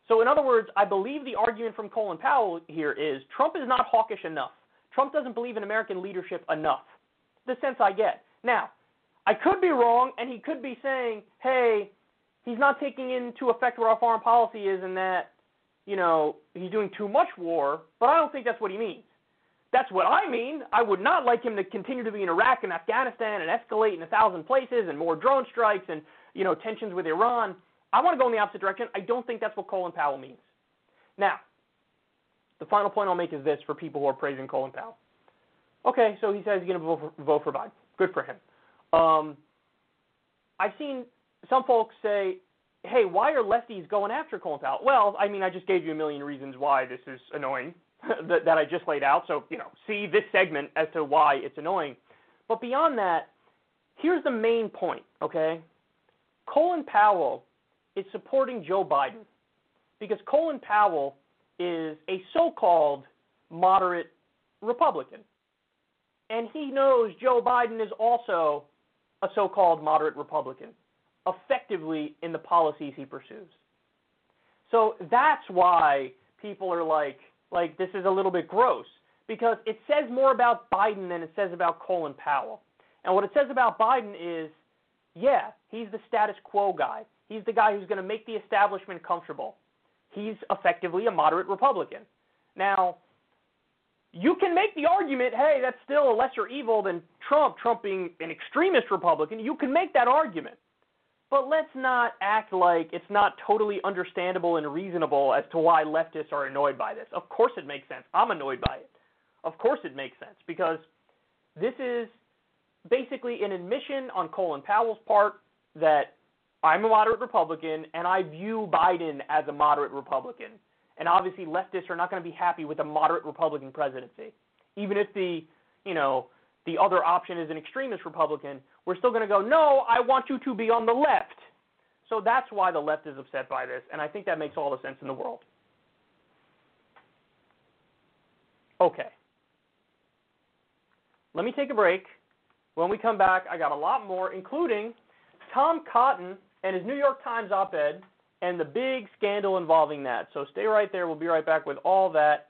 So, in other words, I believe the argument from Colin Powell here is Trump is not hawkish enough. Trump doesn't believe in American leadership enough. The sense I get. Now, I could be wrong, and he could be saying, hey, he's not taking into effect what our foreign policy is and that, you know, he's doing too much war, but I don't think that's what he means. That's what I mean. I would not like him to continue to be in Iraq and Afghanistan and escalate in a thousand places and more drone strikes and you know tensions with Iran. I want to go in the opposite direction. I don't think that's what Colin Powell means. Now, the final point I'll make is this for people who are praising Colin Powell. Okay, so he says he's going to vote for, vote for Biden. Good for him. Um, I've seen some folks say, hey, why are lefties going after Colin Powell? Well, I mean, I just gave you a million reasons why this is annoying. that, that I just laid out. So, you know, see this segment as to why it's annoying. But beyond that, here's the main point, okay? Colin Powell is supporting Joe Biden because Colin Powell is a so called moderate Republican. And he knows Joe Biden is also a so called moderate Republican, effectively in the policies he pursues. So that's why people are like, like this is a little bit gross because it says more about Biden than it says about Colin Powell. And what it says about Biden is, yeah, he's the status quo guy. He's the guy who's going to make the establishment comfortable. He's effectively a moderate Republican. Now, you can make the argument, hey, that's still a lesser evil than Trump, Trump being an extremist Republican. You can make that argument. But let's not act like it's not totally understandable and reasonable as to why leftists are annoyed by this. Of course it makes sense. I'm annoyed by it. Of course it makes sense because this is basically an admission on Colin Powell's part that I'm a moderate Republican and I view Biden as a moderate Republican. And obviously leftists are not going to be happy with a moderate Republican presidency. Even if the, you know, the other option is an extremist Republican, we're still going to go, no, I want you to be on the left. So that's why the left is upset by this, and I think that makes all the sense in the world. Okay. Let me take a break. When we come back, I got a lot more, including Tom Cotton and his New York Times op ed and the big scandal involving that. So stay right there. We'll be right back with all that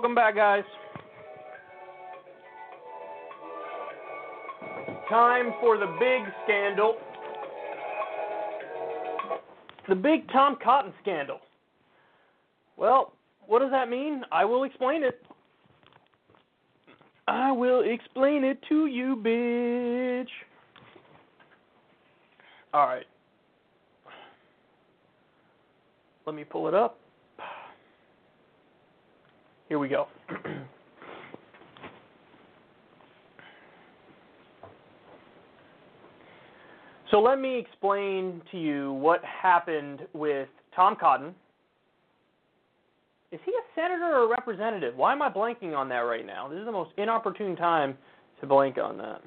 welcome back, guys. Time for the big scandal. The big Tom Cotton scandal. Well, what does that mean? I will explain it. I will explain it to you, bitch. All right. Let me pull it up. Here we go. so let me explain to you what happened with Tom Cotton. Is he a senator or a representative? Why am I blanking on that right now? This is the most inopportune time to blank on that.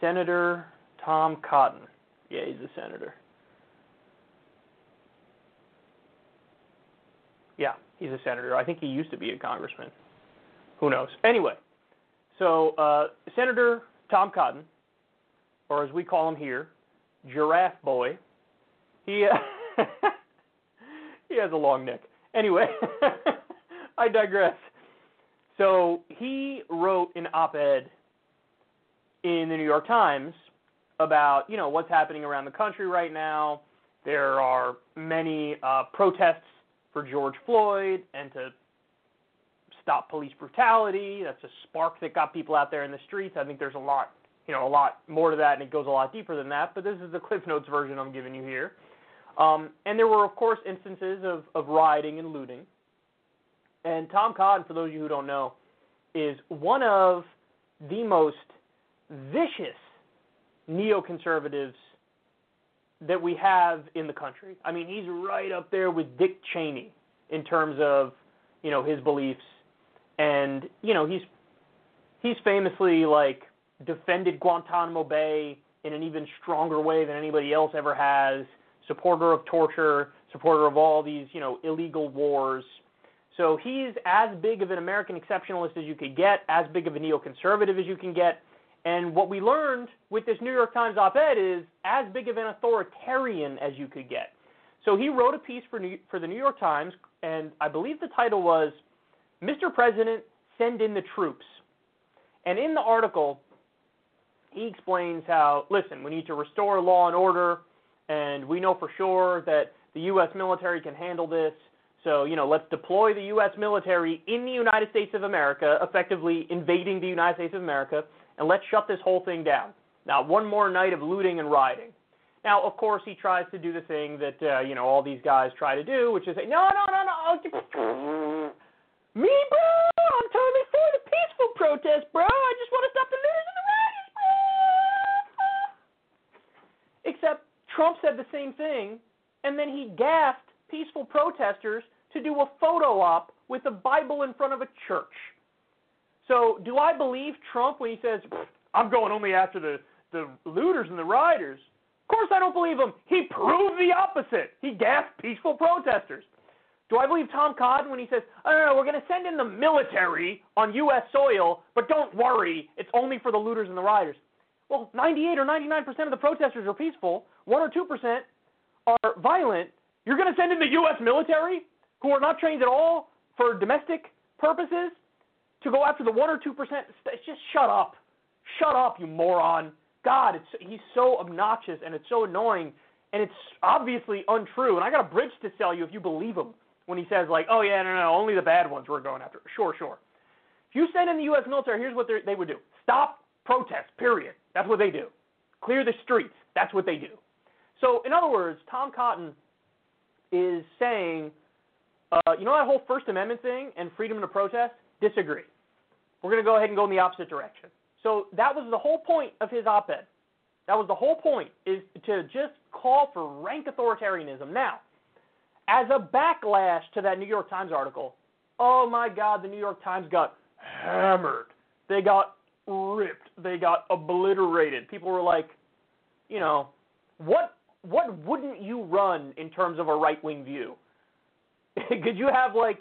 Senator Tom Cotton. Yeah, he's a senator. Yeah, he's a senator. I think he used to be a congressman. Who knows? Anyway, so uh, Senator Tom Cotton, or as we call him here, Giraffe Boy. He uh, he has a long neck. Anyway, I digress. So he wrote an op-ed in the New York Times about you know what's happening around the country right now. There are many uh, protests for George Floyd and to stop police brutality. That's a spark that got people out there in the streets. I think there's a lot, you know, a lot more to that, and it goes a lot deeper than that. But this is the Cliff Notes version I'm giving you here. Um, and there were, of course, instances of, of rioting and looting. And Tom Cotton, for those of you who don't know, is one of the most vicious neoconservatives that we have in the country. I mean, he's right up there with Dick Cheney in terms of, you know, his beliefs. And, you know, he's he's famously like defended Guantanamo Bay in an even stronger way than anybody else ever has, supporter of torture, supporter of all these, you know, illegal wars. So he's as big of an American exceptionalist as you could get, as big of a neoconservative as you can get. And what we learned with this New York Times op ed is as big of an authoritarian as you could get. So he wrote a piece for, New, for the New York Times, and I believe the title was Mr. President, Send in the Troops. And in the article, he explains how, listen, we need to restore law and order, and we know for sure that the U.S. military can handle this. So, you know, let's deploy the U.S. military in the United States of America, effectively invading the United States of America, and let's shut this whole thing down. Now, one more night of looting and rioting. Now, of course, he tries to do the thing that uh, you know all these guys try to do, which is say, no, no, no, no, me, bro, I'm totally for the peaceful protest, bro. I just want to stop the looters and the rioters, bro. Except Trump said the same thing, and then he gassed peaceful protesters to do a photo op with the Bible in front of a church. So, do I believe Trump when he says, I'm going only after the, the looters and the rioters? Of course, I don't believe him. He proved the opposite. He gassed peaceful protesters. Do I believe Tom Cotton when he says, oh, no, no, we're going to send in the military on U.S. soil, but don't worry, it's only for the looters and the rioters? Well, 98 or 99% of the protesters are peaceful, 1 or 2% are violent. You're going to send in the U.S. military, who are not trained at all for domestic purposes, to go after the 1 or 2%? Just shut up. Shut up, you moron. God, it's, he's so obnoxious and it's so annoying and it's obviously untrue. And I got a bridge to sell you if you believe him when he says like, "Oh yeah, no, no, only the bad ones we're going after." Sure, sure. If you send in the U.S. military, here's what they would do: stop protests. Period. That's what they do. Clear the streets. That's what they do. So, in other words, Tom Cotton is saying, uh, you know that whole First Amendment thing and freedom to protest? Disagree. We're going to go ahead and go in the opposite direction. So that was the whole point of his op-ed. That was the whole point is to just call for rank authoritarianism. Now, as a backlash to that New York Times article, oh my God, the New York Times got hammered. They got ripped. They got obliterated. People were like, you know, what what wouldn't you run in terms of a right wing view? Could you have like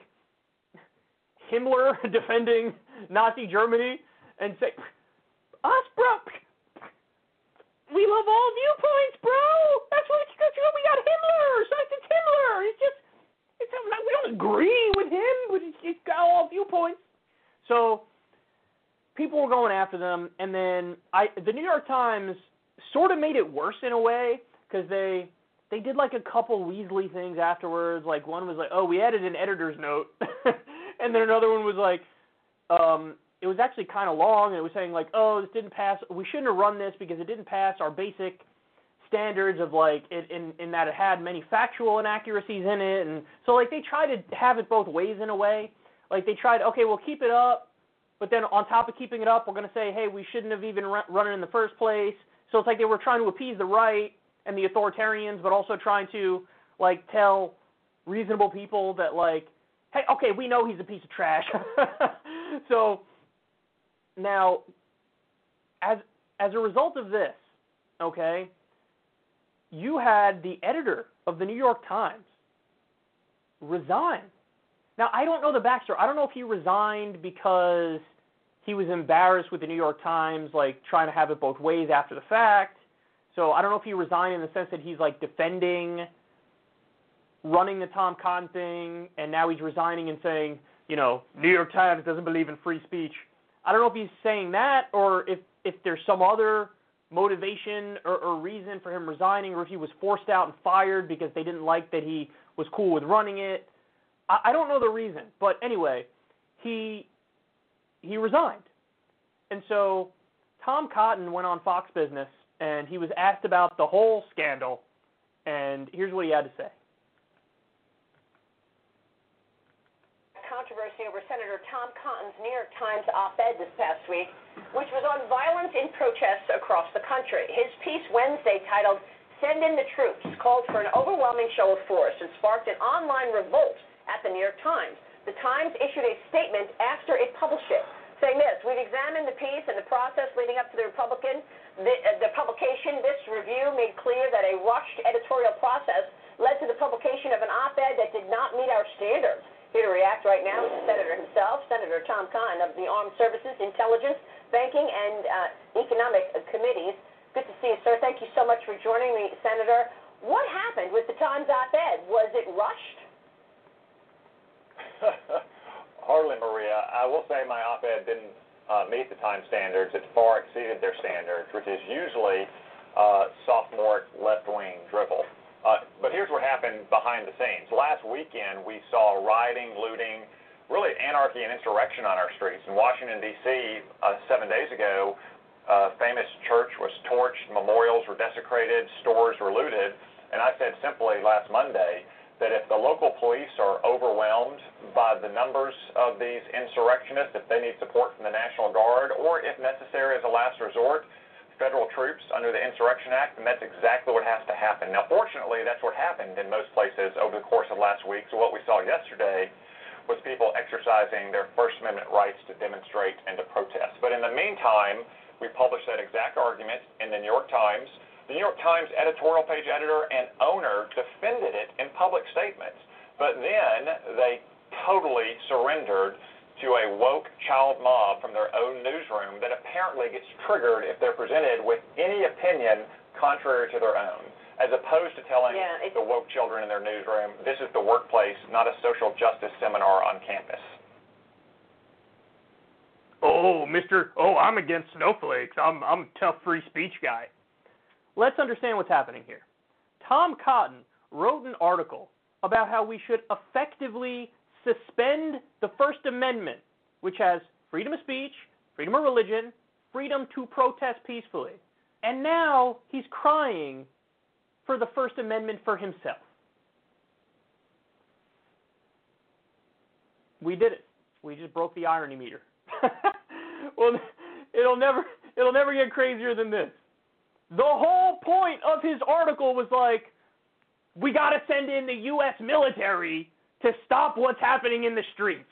Himmler defending Nazi Germany and say, us, bro. We love all viewpoints, bro. That's what, that's what we got Himmler. So it's Himmler. It's just, it's we don't agree with him, but he's got all viewpoints. So people were going after them, and then I the New York Times sort of made it worse in a way because they they did like a couple Weasley things afterwards. Like one was like, oh, we added an editor's note, and then another one was like, um, it was actually kind of long, and it was saying like, oh, this didn't pass. We shouldn't have run this because it didn't pass our basic standards of like it, in in that it had many factual inaccuracies in it, and so like they try to have it both ways in a way. Like they tried, okay, we'll keep it up, but then on top of keeping it up, we're going to say, hey, we shouldn't have even run, it in the first place. So it's like they were trying to appease the right and the authoritarians, but also trying to like tell reasonable people that like, hey, okay, we know he's a piece of trash. so now, as as a result of this, okay, you had the editor of the New York Times resign. Now I don't know the backstory. I don't know if he resigned because he was embarrassed with the New York Times, like trying to have it both ways after the fact. So I don't know if he resigned in the sense that he's like defending running the Tom Cotton thing, and now he's resigning and saying, you know, New York Times doesn't believe in free speech. I don't know if he's saying that or if if there's some other motivation or, or reason for him resigning, or if he was forced out and fired because they didn't like that he was cool with running it. I, I don't know the reason, but anyway, he he resigned, and so Tom Cotton went on Fox Business and he was asked about the whole scandal, and here's what he had to say. Controversy over Senator Tom Cotton's New York Times op-ed this past week, which was on violence in protests across the country. His piece Wednesday titled Send in the Troops called for an overwhelming show of force and sparked an online revolt at the New York Times. The Times issued a statement after it published it, saying this, we've examined the piece and the process leading up to the Republican, the, uh, the publication. This review made clear that a rushed editorial process led to the publication of an op-ed that did not meet our standards. Here to react right now is the Senator himself, Senator Tom Cotton of the Armed Services, Intelligence, Banking, and uh, Economic Committees. Good to see you, sir. Thank you so much for joining me, Senator. What happened with the Times op-ed? Was it rushed? Hardly, Maria. I will say my op-ed didn't uh, meet the time standards. It far exceeded their standards, which is usually uh, sophomore left-wing drivel. Uh, but here's what happened behind the scenes. Last weekend, we saw rioting, looting, really anarchy and insurrection on our streets. In Washington, D.C., uh, seven days ago, a famous church was torched, memorials were desecrated, stores were looted. And I said simply last Monday that if the local police are overwhelmed by the numbers of these insurrectionists, if they need support from the National Guard, or if necessary as a last resort, federal troops under the Insurrection Act, and that's exactly what has to happen. Now, fortunately, that's what happened in most places over the course of last week. So what we saw yesterday was people exercising their First Amendment rights to demonstrate and to protest. But in the meantime, we published that exact argument in the New York Times. The New York Times editorial page editor and owner defended it in public statements, but then they totally surrendered to a woke child mob from their own newsroom that apparently gets triggered if they're presented with any opinion contrary to their own, as opposed to telling Yeah, the woke children in their newsroom, this is the workplace, not a social justice seminar on campus. Oh, Mister. Oh, I'm against snowflakes. I'm I'm a tough free speech guy. Let's understand what's happening here. Tom Cotton wrote an article about how we should effectively suspend the First Amendment, which has freedom of speech, freedom of religion, freedom to protest peacefully. And now he's crying for the First Amendment for himself. We did it. We just broke the irony meter. well, it'll never it'll never get crazier than this. The whole point of his article was like, we got to send in the U.S. military to stop what's happening in the streets.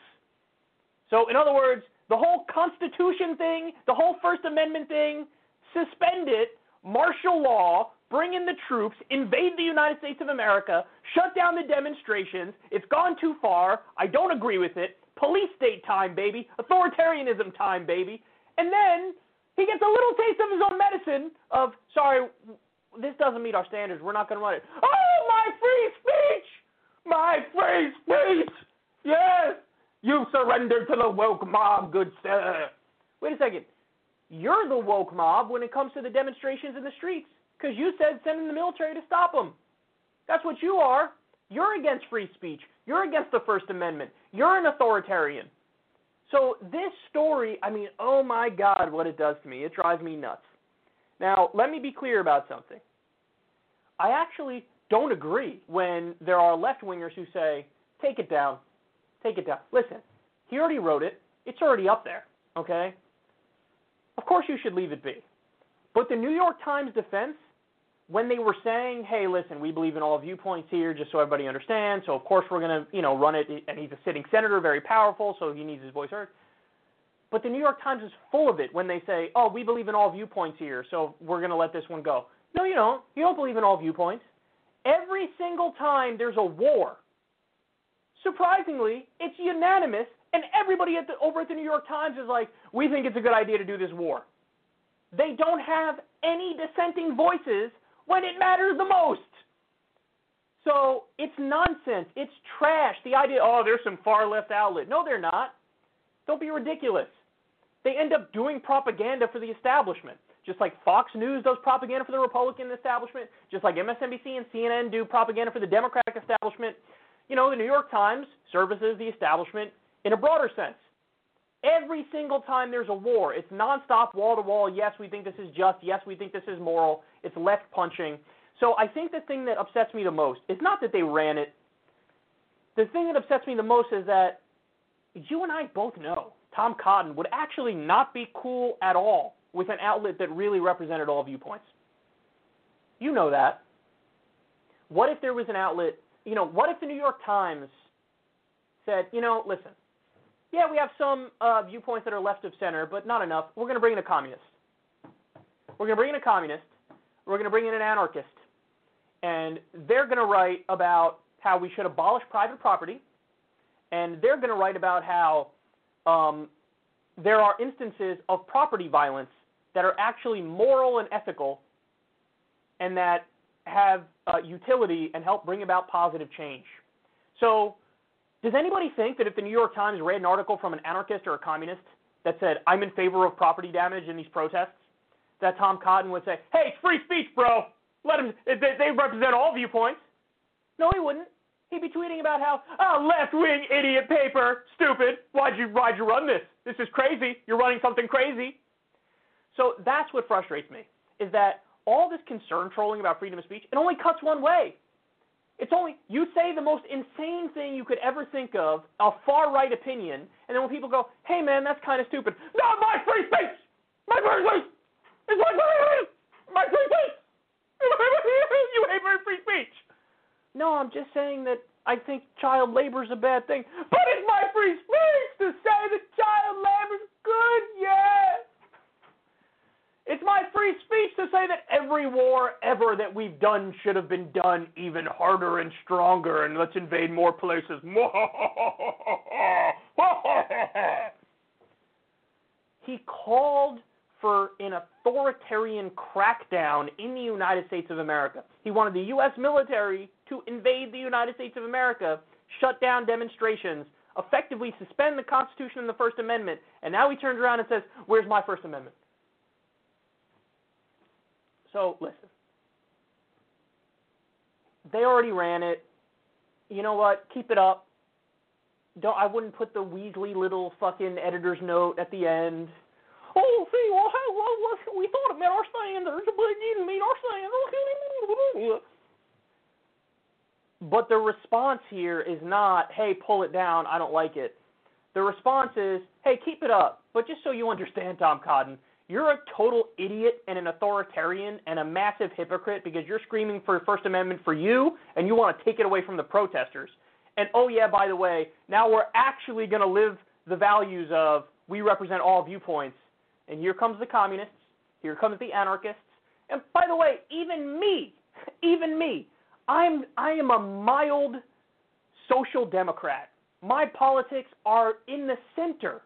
So, in other words, the whole Constitution thing, the whole First Amendment thing, suspend it, martial law, bring in the troops, invade the United States of America, shut down the demonstrations. It's gone too far. I don't agree with it. Police state time, baby. Authoritarianism time, baby. And then he gets a little taste of his own medicine of, sorry, this doesn't meet our standards. We're not going to run it. Oh, my free! My free speech! Yes! You surrender to the woke mob, good sir. Wait a second. you're the woke mob when it comes to the demonstrations in the streets because you said send in the military to stop them. That's what you are. You're against free speech. You're against the First Amendment. You're an authoritarian. So this story, I mean, oh my God, what it does to me. It drives me nuts. Now, let me be clear about something. I actually don't agree when there are left wingers who say, take it down. Take it down. Listen, he already wrote it. It's already up there, okay? Of course you should leave it be. But the New York Times defense, when they were saying, hey, listen, we believe in all viewpoints here, just so everybody understands, so of course we're going to, you know, run it, and he's a sitting senator, very powerful, so he needs his voice heard. But the New York Times is full of it when they say, oh, we believe in all viewpoints here, so we're going to let this one go. No, you don't. You don't believe in all viewpoints. Every single time there's a war, surprisingly, it's unanimous, and everybody at the, over at the New York Times is like, we think it's a good idea to do this war. They don't have any dissenting voices when it matters the most. So it's nonsense. It's trash. The idea, oh, there's some far left outlet. No, they're not. Don't be ridiculous. They end up doing propaganda for the establishment. Just like Fox News does propaganda for the Republican establishment, just like MSNBC and CNN do propaganda for the Democratic establishment. You know, the New York Times services the establishment in a broader sense. Every single time there's a war, it's nonstop, wall to wall. Yes, we think this is just. Yes, we think this is moral. It's left punching. So I think the thing that upsets me the most is not that they ran it. The thing that upsets me the most is that you and I both know Tom Cotton would actually not be cool at all with an outlet that really represented all viewpoints. You know that. What if there was an outlet, you know, what if the New York Times said, you know, listen, yeah, we have some uh, viewpoints that are left of center, but not enough. We're going to bring in a communist. We're going to bring in a communist. We're going to bring in an anarchist. And they're going to write about how we should abolish private property. And they're going to write about how um, there are instances of property violence that are actually moral and ethical and that have uh, utility and help bring about positive change. So, does anybody think that if the New York Times read an article from an anarchist or a communist that said, I'm in favor of property damage in these protests, that Tom Cotton would say, hey, it's free speech, bro. Let them, they, they represent all viewpoints. No, he wouldn't. He'd be tweeting about how, oh, left wing idiot paper, stupid. Why'd you, why'd you run this? This is crazy. You're running something crazy. So that's what frustrates me, is that all this concern trolling about freedom of speech, it only cuts one way. It's only, you say the most insane thing you could ever think of, a far right opinion, and then when people go, hey man, that's kind of stupid. Not my free speech! My free speech! It's my free speech! My free speech! you hate my free speech! No, I'm just saying that I think child labor is a bad thing. But it's my free speech to say that child labor is good, yeah! It's my free speech to say that every war ever that we've done should have been done even harder and stronger, and let's invade more places. he called for an authoritarian crackdown in the United States of America. He wanted the U.S. military to invade the United States of America, shut down demonstrations, effectively suspend the Constitution and the First Amendment, and now he turns around and says, Where's my First Amendment? So listen, they already ran it. You know what? Keep it up. Don't I wouldn't put the Weasley little fucking editor's note at the end. Oh, see, well, how, well, we thought about our standards, but it didn't meet our standards. But the response here is not, hey, pull it down, I don't like it. The response is, hey, keep it up. But just so you understand, Tom Cotton, you're a total idiot and an authoritarian and a massive hypocrite because you're screaming for First Amendment for you and you want to take it away from the protesters. And oh yeah, by the way, now we're actually going to live the values of we represent all viewpoints. And here comes the communists, here comes the anarchists. And by the way, even me, even me, I'm I am a mild social democrat. My politics are in the center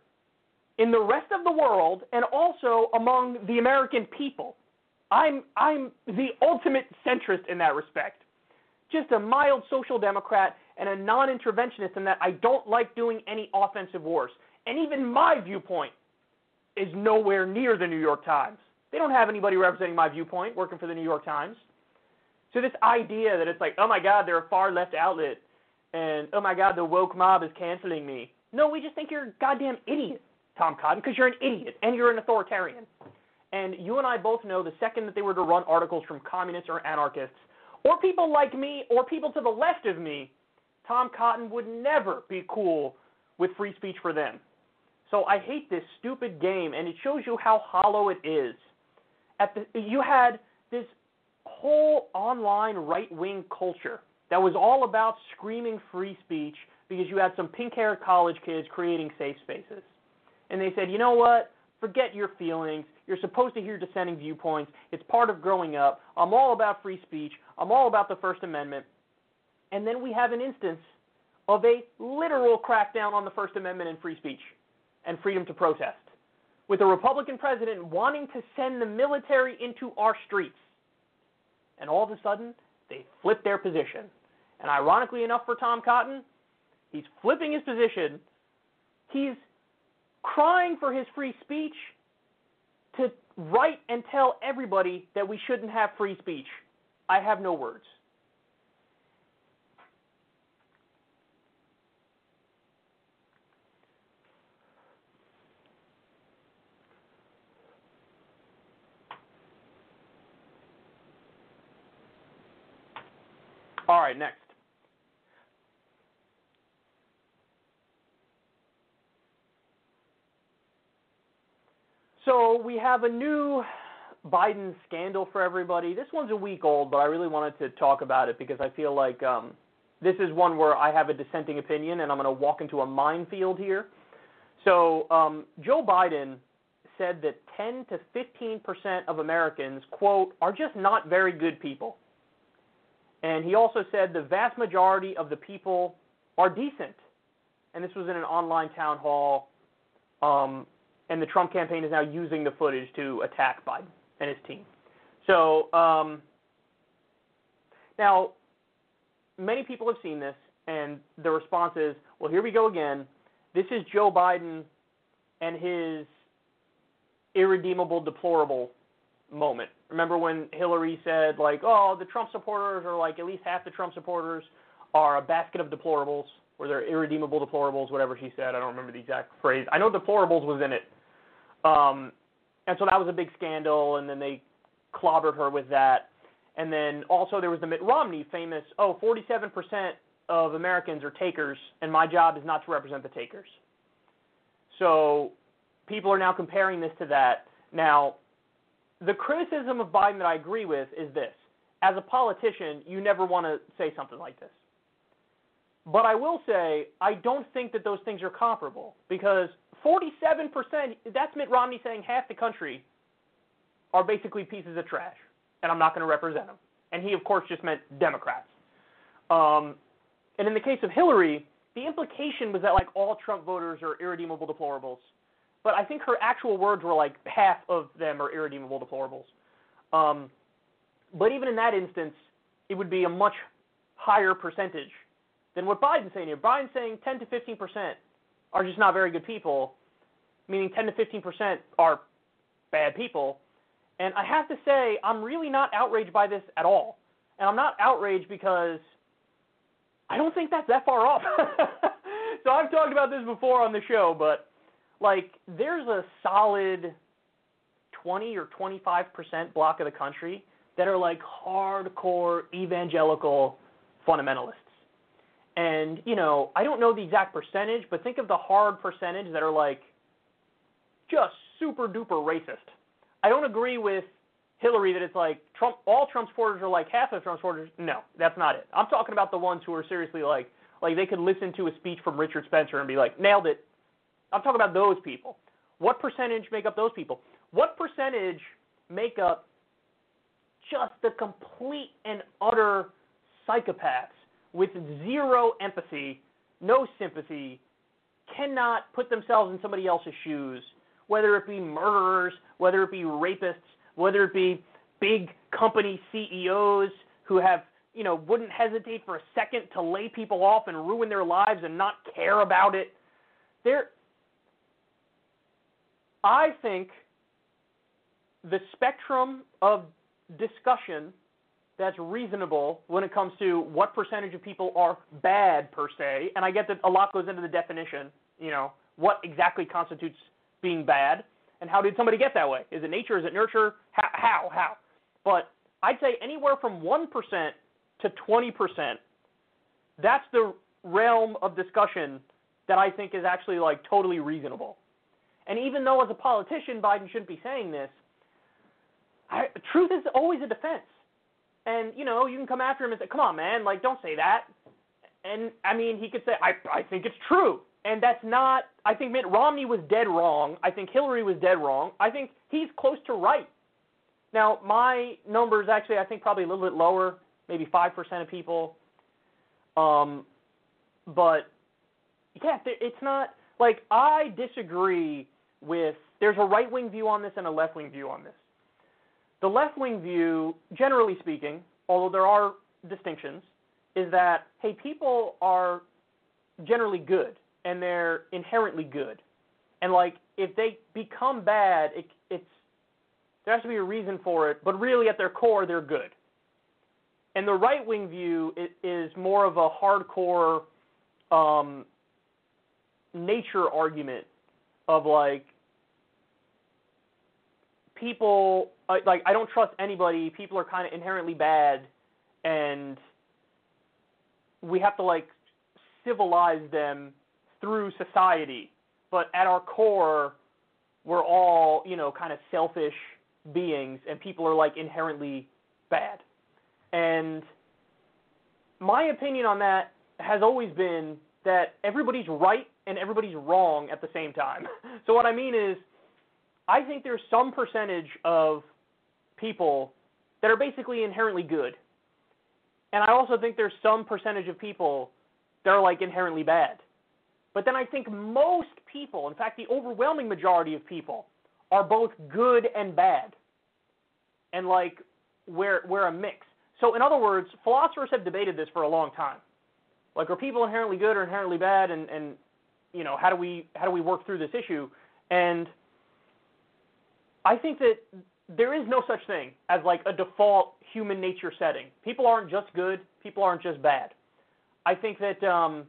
in the rest of the world and also among the American people. I'm I'm the ultimate centrist in that respect. Just a mild social democrat and a non-interventionist in that I don't like doing any offensive wars. And even my viewpoint is nowhere near the New York Times. They don't have anybody representing my viewpoint working for the New York Times. So this idea that it's like, oh my God, they're a far left outlet, and oh my God, the woke mob is canceling me. No, we just think you're a goddamn idiot, Tom Cotton, because you're an idiot and you're an authoritarian. And you and I both know the second that they were to run articles from communists or anarchists, or people like me, or people to the left of me, Tom Cotton would never be cool with free speech for them. So I hate this stupid game, and it shows you how hollow it is. At the, you had this whole online right wing culture that was all about screaming free speech because you had some pink haired college kids creating safe spaces. And they said, you know what? Forget your feelings. You're supposed to hear dissenting viewpoints. It's part of growing up. I'm all about free speech. I'm all about the First Amendment. And then we have an instance of a literal crackdown on the First Amendment and free speech and freedom to protest, with a Republican president wanting to send the military into our streets. And all of a sudden, they flip their position. And ironically enough for Tom Cotton, he's flipping his position. He's crying for his free speech to write and tell everybody that we shouldn't have free speech. I have no words. All right, next. So we have a new Biden scandal for everybody. This one's a week old, but I really wanted to talk about it because I feel like um, this is one where I have a dissenting opinion, and I'm going to walk into a minefield here. So um, Joe Biden said that 10 to 15 percent of Americans, quote, are just not very good people. And he also said the vast majority of the people are decent. And this was in an online town hall. Um, and the Trump campaign is now using the footage to attack Biden and his team. So um, now, many people have seen this, and the response is, well, here we go again. This is Joe Biden and his irredeemable, deplorable moment. Remember when Hillary said, like, oh, the Trump supporters, or like at least half the Trump supporters, are a basket of deplorables, or they're irredeemable deplorables, whatever she said. I don't remember the exact phrase. I know deplorables was in it. Um, and so that was a big scandal, and then they clobbered her with that. And then also there was the Mitt Romney famous, oh, 47% of Americans are takers, and my job is not to represent the takers. So people are now comparing this to that. Now, the criticism of Biden that I agree with is this. As a politician, you never want to say something like this. But I will say, I don't think that those things are comparable because 47%, that's Mitt Romney saying half the country are basically pieces of trash, and I'm not going to represent them. And he, of course, just meant Democrats. Um, and in the case of Hillary, the implication was that like all Trump voters are irredeemable deplorables. But I think her actual words were like half of them are irredeemable deplorables. Um, but even in that instance, it would be a much higher percentage than what Biden's saying here. Biden's saying 10 to 15 percent are just not very good people, meaning 10 to 15 percent are bad people. And I have to say, I'm really not outraged by this at all. And I'm not outraged because I don't think that's that far off. so I've talked about this before on the show, but like there's a solid 20 or 25 percent block of the country that are like hardcore evangelical fundamentalists. And, you know, I don't know the exact percentage, but think of the hard percentage that are like just super duper racist. I don't agree with Hillary that it's like Trump all Trump supporters are like half of Trump supporters. No, that's not it. I'm talking about the ones who are seriously like like they could listen to a speech from Richard Spencer and be like, nailed it. I'm talking about those people. What percentage make up those people? What percentage make up just the complete and utter psychopaths with zero empathy, no sympathy, cannot put themselves in somebody else's shoes, whether it be murderers, whether it be rapists, whether it be big company CEOs who have, you know, wouldn't hesitate for a second to lay people off and ruin their lives and not care about it. They're I think the spectrum of discussion that's reasonable when it comes to what percentage of people are bad per se, and I get that a lot goes into the definition, you know, what exactly constitutes being bad, and how did somebody get that way? Is it nature? Is it nurture? How? How? how? But I'd say anywhere from 1% to 20%, that's the realm of discussion that I think is actually like totally reasonable. And even though as a politician Biden shouldn't be saying this, I, truth is always a defense. And you know, you can come after him and say, "Come on, man, like don't say that." And I mean, he could say, "I I think it's true." And that's not I think Mitt Romney was dead wrong. I think Hillary was dead wrong. I think he's close to right. Now, my numbers actually I think probably a little bit lower, maybe 5% of people. Um but yeah, it's not like I disagree with there's a right wing view on this and a left wing view on this. The left wing view, generally speaking, although there are distinctions, is that hey, people are generally good and they're inherently good, and like if they become bad, it, it's there has to be a reason for it, but really at their core they're good. And the right wing view is, more of a hardcore um, nature argument of like people uh, like I don't trust anybody. People are kind of inherently bad, and we have to like civilize them through society. But at our core, we're all you know kind of selfish beings, and people are like inherently bad. And my opinion on that has always been that everybody's right and everybody's wrong at the same time. So what I mean is I think there's some percentage of people that are basically inherently good. And I also think there's some percentage of people that are like inherently bad. But then I think most people, in fact the overwhelming majority of people, are both good and bad. And like we're we're a mix. So in other words, philosophers have debated this for a long time. Like are people inherently good or inherently bad and, and you know, how do we how do we work through this issue? And I think that there is no such thing as like a default human nature setting. People aren't just good, people aren't just bad. I think that um,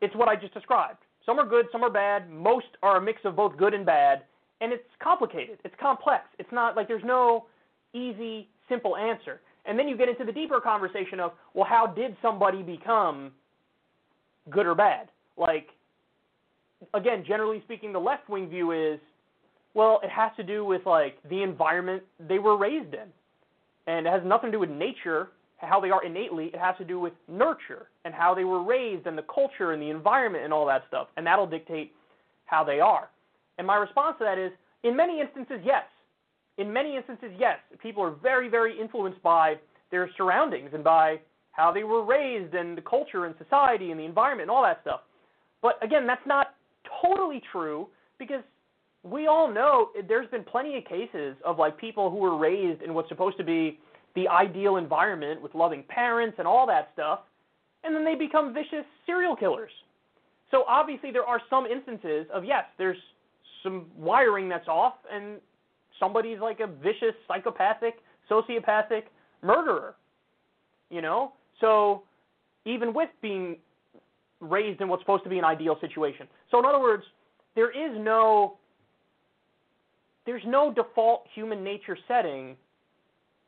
it's what I just described. Some are good, some are bad. Most are a mix of both good and bad, and it's complicated. It's complex. It's not like there's no easy, simple answer. And then you get into the deeper conversation of, well, how did somebody become good or bad? Like, again, generally speaking, the left wing view is well, it has to do with like the environment they were raised in. And it has nothing to do with nature, how they are innately. It has to do with nurture and how they were raised and the culture and the environment and all that stuff. And that'll dictate how they are. And my response to that is in many instances, yes. In many instances, yes. People are very, very influenced by their surroundings and by how they were raised and the culture and society and the environment and all that stuff. But again, that's not totally true because we all know there's been plenty of cases of like people who were raised in what's supposed to be the ideal environment with loving parents and all that stuff, and then they become vicious serial killers. So obviously there are some instances of yes, there's some wiring that's off and somebody's like a vicious psychopathic, sociopathic murderer. You know? So even with being raised in what's supposed to be an ideal situation. So in other words, there is no there's no default human nature setting,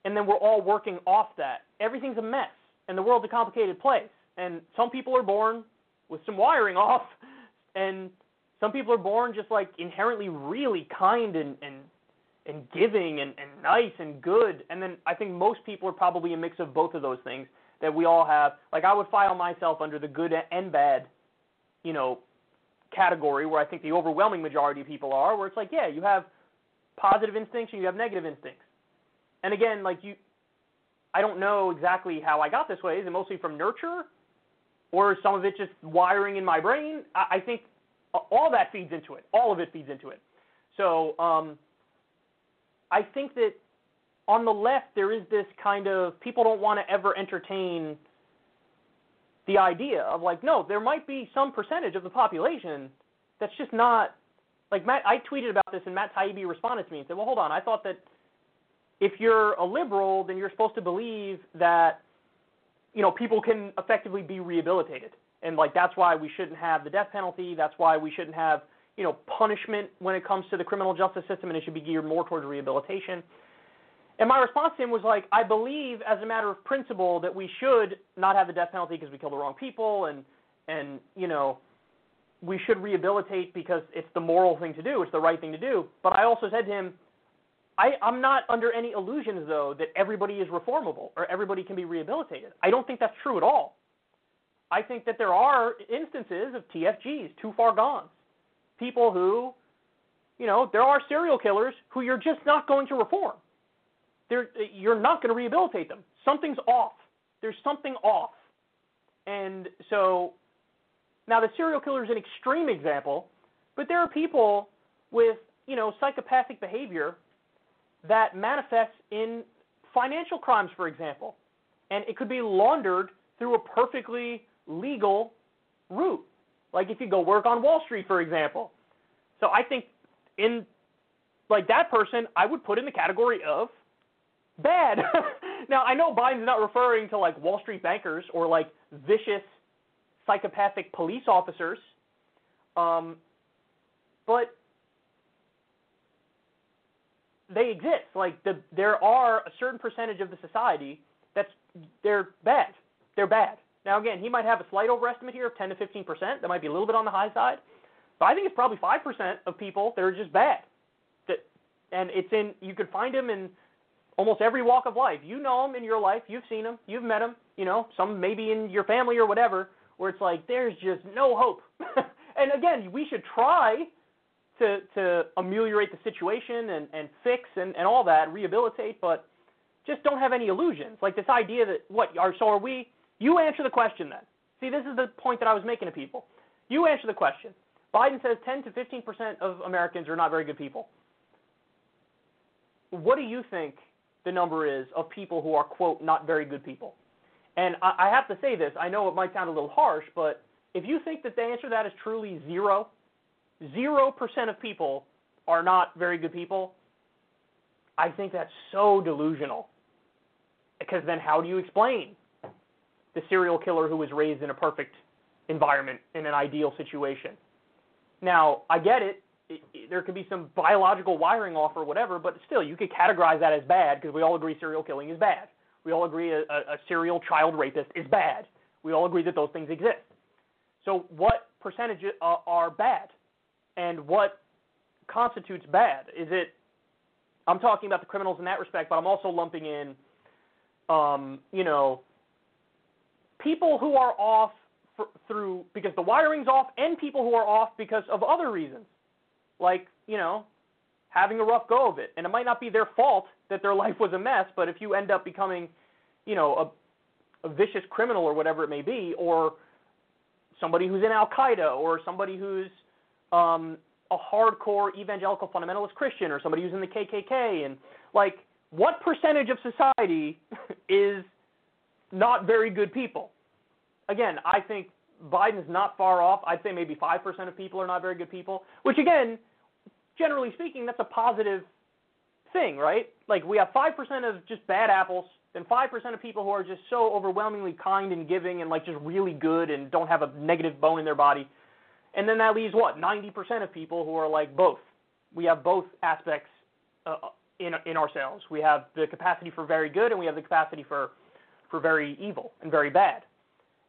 and then we're all working off that. Everything's a mess, and the world's a complicated place. And some people are born with some wiring off, and some people are born just like inherently really kind and and and giving and, and nice and good. And then I think most people are probably a mix of both of those things that we all have. Like I would file myself under the good and bad, you know, category where I think the overwhelming majority of people are, where it's like, yeah, you have positive instincts and you have negative instincts. And again, like you, I don't know exactly how I got this way. Is it mostly from nurture, or some of it just wiring in my brain? I, I think all that feeds into it. All of it feeds into it. So um, I think that on the left there is this kind of people don't want to ever entertain the idea of like no, there might be some percentage of the population that's just not Like Matt, I tweeted about this, and Matt Taibbi responded to me and said, "Well, hold on. I thought that if you're a liberal, then you're supposed to believe that you know people can effectively be rehabilitated, and like that's why we shouldn't have the death penalty. That's why we shouldn't have you know punishment when it comes to the criminal justice system, and it should be geared more towards rehabilitation." And my response to him was like, I believe as a matter of principle that we should not have the death penalty because we killed the wrong people and and you know we should rehabilitate because it's the moral thing to do, it's the right thing to do. But I also said to him, I, I'm not under any illusions though that everybody is reformable or everybody can be rehabilitated. I don't think that's true at all. I think that there are instances of TFGs, too far gone. People who, you know, there are serial killers who you're just not going to reform they're, you're not going to rehabilitate them. Something's off. There's something off. And so now the serial killer is an extreme example, but there are people with, you know, psychopathic behavior that manifests in financial crimes, for example. And it could be laundered through a perfectly legal route. Like if you go work on Wall Street, for example. So I think in like that person, I would put in the category of bad. now I know Biden's not referring to like Wall Street bankers or like vicious psychopathic police officers, um, but they exist. Like the, there are a certain percentage of the society that's they're bad. They're bad. Now again, he might have a slight overestimate here of 10 to 15 percent. That might be a little bit on the high side, but I think it's probably five percent of people that are just bad. That, and it's in you could find them in almost every walk of life. You know them in your life. You've seen them. You've met them. You know, some maybe in your family or whatever, where it's like there's just no hope. and again, we should try to to ameliorate the situation and and fix and and all that, rehabilitate, but just don't have any illusions. Like this idea that what are so are we? You answer the question then. See, this is the point that I was making to people. You answer the question. Biden says 10 to 15 percent of Americans are not very good people. What do you think the number is of people who are, quote, not very good people. And I, I have to say this, I know it might sound a little harsh, but if you think that the answer to that is truly zero, zero percent of people are not very good people, I think that's so delusional. Because then how do you explain the serial killer who was raised in a perfect environment in an ideal situation? Now, I get it it, there could be some biological wiring off or whatever, but still, you could categorize that as bad because we all agree serial killing is bad. We all agree a, a, serial child rapist is bad. We all agree that those things exist. So, what percentage uh, are bad, and what constitutes bad? Is it? I'm talking about the criminals in that respect, but I'm also lumping in, um, you know, people who are off for, through because the wiring's off, and people who are off because of other reasons like, you know, having a rough go of it. And it might not be their fault that their life was a mess, but if you end up becoming, you know, a, a vicious criminal or whatever it may be, or somebody who's in Al Qaeda, or somebody who's um, a hardcore evangelical fundamentalist Christian, or somebody who's in the KKK, and like, what percentage of society is not very good people? Again, I think Biden's not far off. I'd say maybe 5% of people are not very good people, which again, generally speaking, that's a positive thing, right? Like we have 5% of just bad apples, then 5% of people who are just so overwhelmingly kind and giving and like just really good and don't have a negative bone in their body. And then that leaves what? 90% of people who are like both. We have both aspects uh, in in ourselves. We have the capacity for very good and we have the capacity for for very evil and very bad.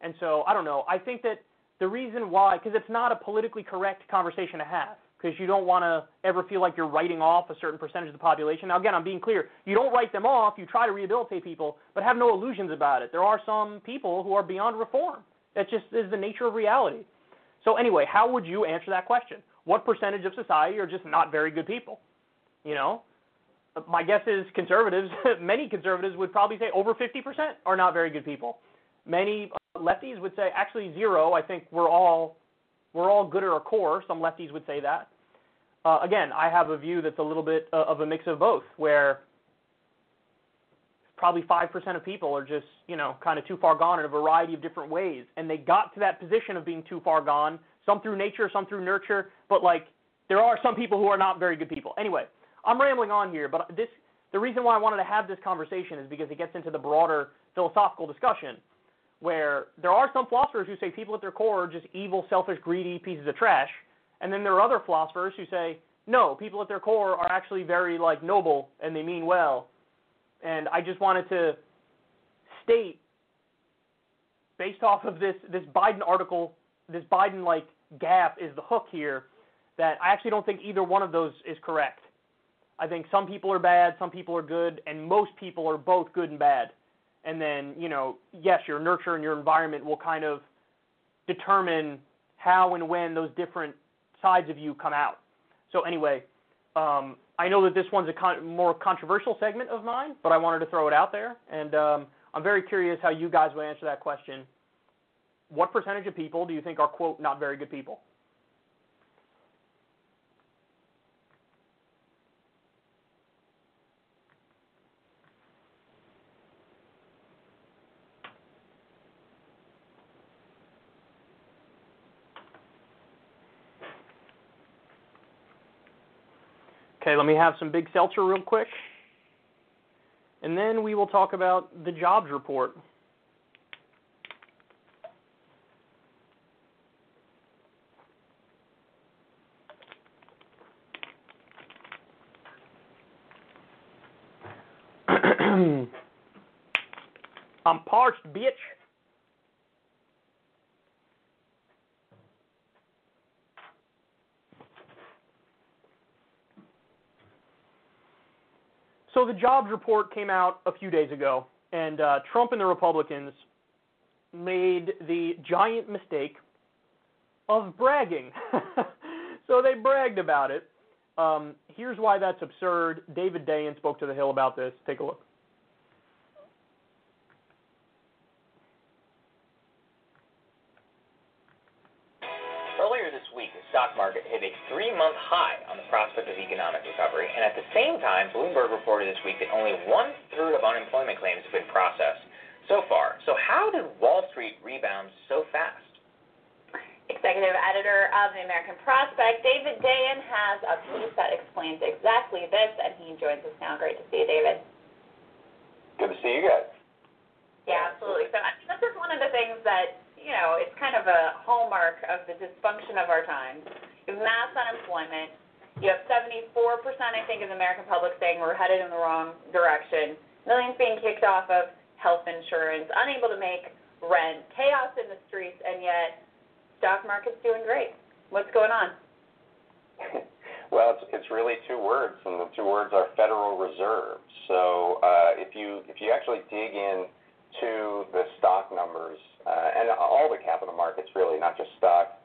And so I don't know. I think that the reason why, because it's not a politically correct conversation to have, because you don't want to ever feel like you're writing off a certain percentage of the population. Now, again, I'm being clear. You don't write them off. You try to rehabilitate people, but have no illusions about it. There are some people who are beyond reform. That just is the nature of reality. So anyway, how would you answer that question? What percentage of society are just not very good people? You know, my guess is conservatives, many conservatives would probably say over 50% are not very good people. Many uh, lefties would say actually zero. I think we're all we're all good at our core. Some lefties would say that. Uh, again, I have a view that's a little bit uh, of a mix of both, where probably five percent of people are just you know kind of too far gone in a variety of different ways, and they got to that position of being too far gone. Some through nature, some through nurture, but like there are some people who are not very good people. Anyway, I'm rambling on here, but this the reason why I wanted to have this conversation is because it gets into the broader philosophical discussion where there are some philosophers who say people at their core are just evil, selfish, greedy pieces of trash, and then there are other philosophers who say no, people at their core are actually very like noble and they mean well. And I just wanted to state based off of this this Biden article, this Biden like gap is the hook here that I actually don't think either one of those is correct. I think some people are bad, some people are good, and most people are both good and bad. And then, you know, yes, your nurture and your environment will kind of determine how and when those different sides of you come out. So anyway, um, I know that this one's a con- more controversial segment of mine, but I wanted to throw it out there, and um, I'm very curious how you guys would answer that question. What percentage of people do you think are quote not very good people? Okay, let me have some big seltzer real quick. And then we will talk about the jobs report. I'm parched, bitch. So the jobs report came out a few days ago, and uh, Trump and the Republicans made the giant mistake of bragging. so they bragged about it. Um, here's why that's absurd. David Dayen spoke to The Hill about this. Take a look. Same time, Bloomberg reported this week that only one-third of unemployment claims have been processed so far. So how did Wall Street rebound so fast? Executive editor of the American Prospect, David Dayen, has a piece that explains exactly this, and he joins us now. Great to see you, David. Good to see you guys. Yeah, absolutely. So I mean, this is one of the things that, you know, it's kind of a hallmark of the dysfunction of our time mass unemployment. You have 74%, I think, of the American public saying we're headed in the wrong direction. Millions being kicked off of health insurance, unable to make rent, chaos in the streets, and yet stock market's doing great. What's going on? well, it's, it's really two words, and the two words are Federal Reserve. So uh, if you if you actually dig in to the stock numbers uh, and all the capital markets, really, not just stock,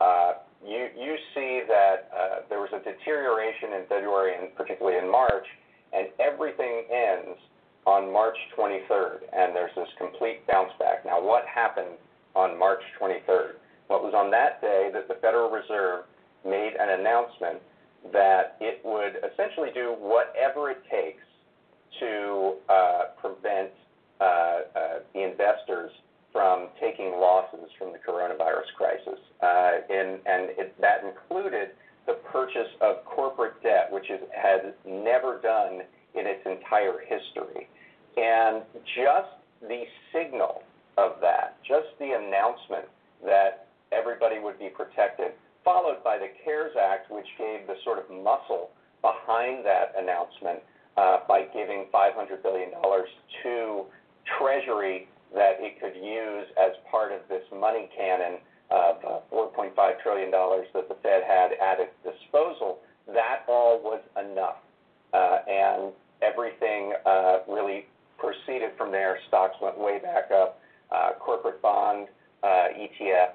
uh, you see that uh, there was a deterioration in February and particularly in March, and everything ends on March 23rd, and there's this complete bounce back. Now, what happened on March 23rd? Well, it was on that day that the Federal Reserve made an announcement that it would essentially do whatever it takes to uh, prevent uh, uh, investors from taking losses from the coronavirus crisis. Uh, and that included the purchase of corporate debt, which it has never done in its entire history. And just the signal of that, just the announcement that everybody would be protected, followed by the CARES Act, which gave the sort of muscle behind that announcement uh, by giving $500 billion to Treasury that it could use as part of this money cannon of uh, $4.5 trillion that the Fed had at its disposal. That all was enough. Uh, and everything uh, really proceeded from there. Stocks went way back up. Uh, corporate bond uh, ETFs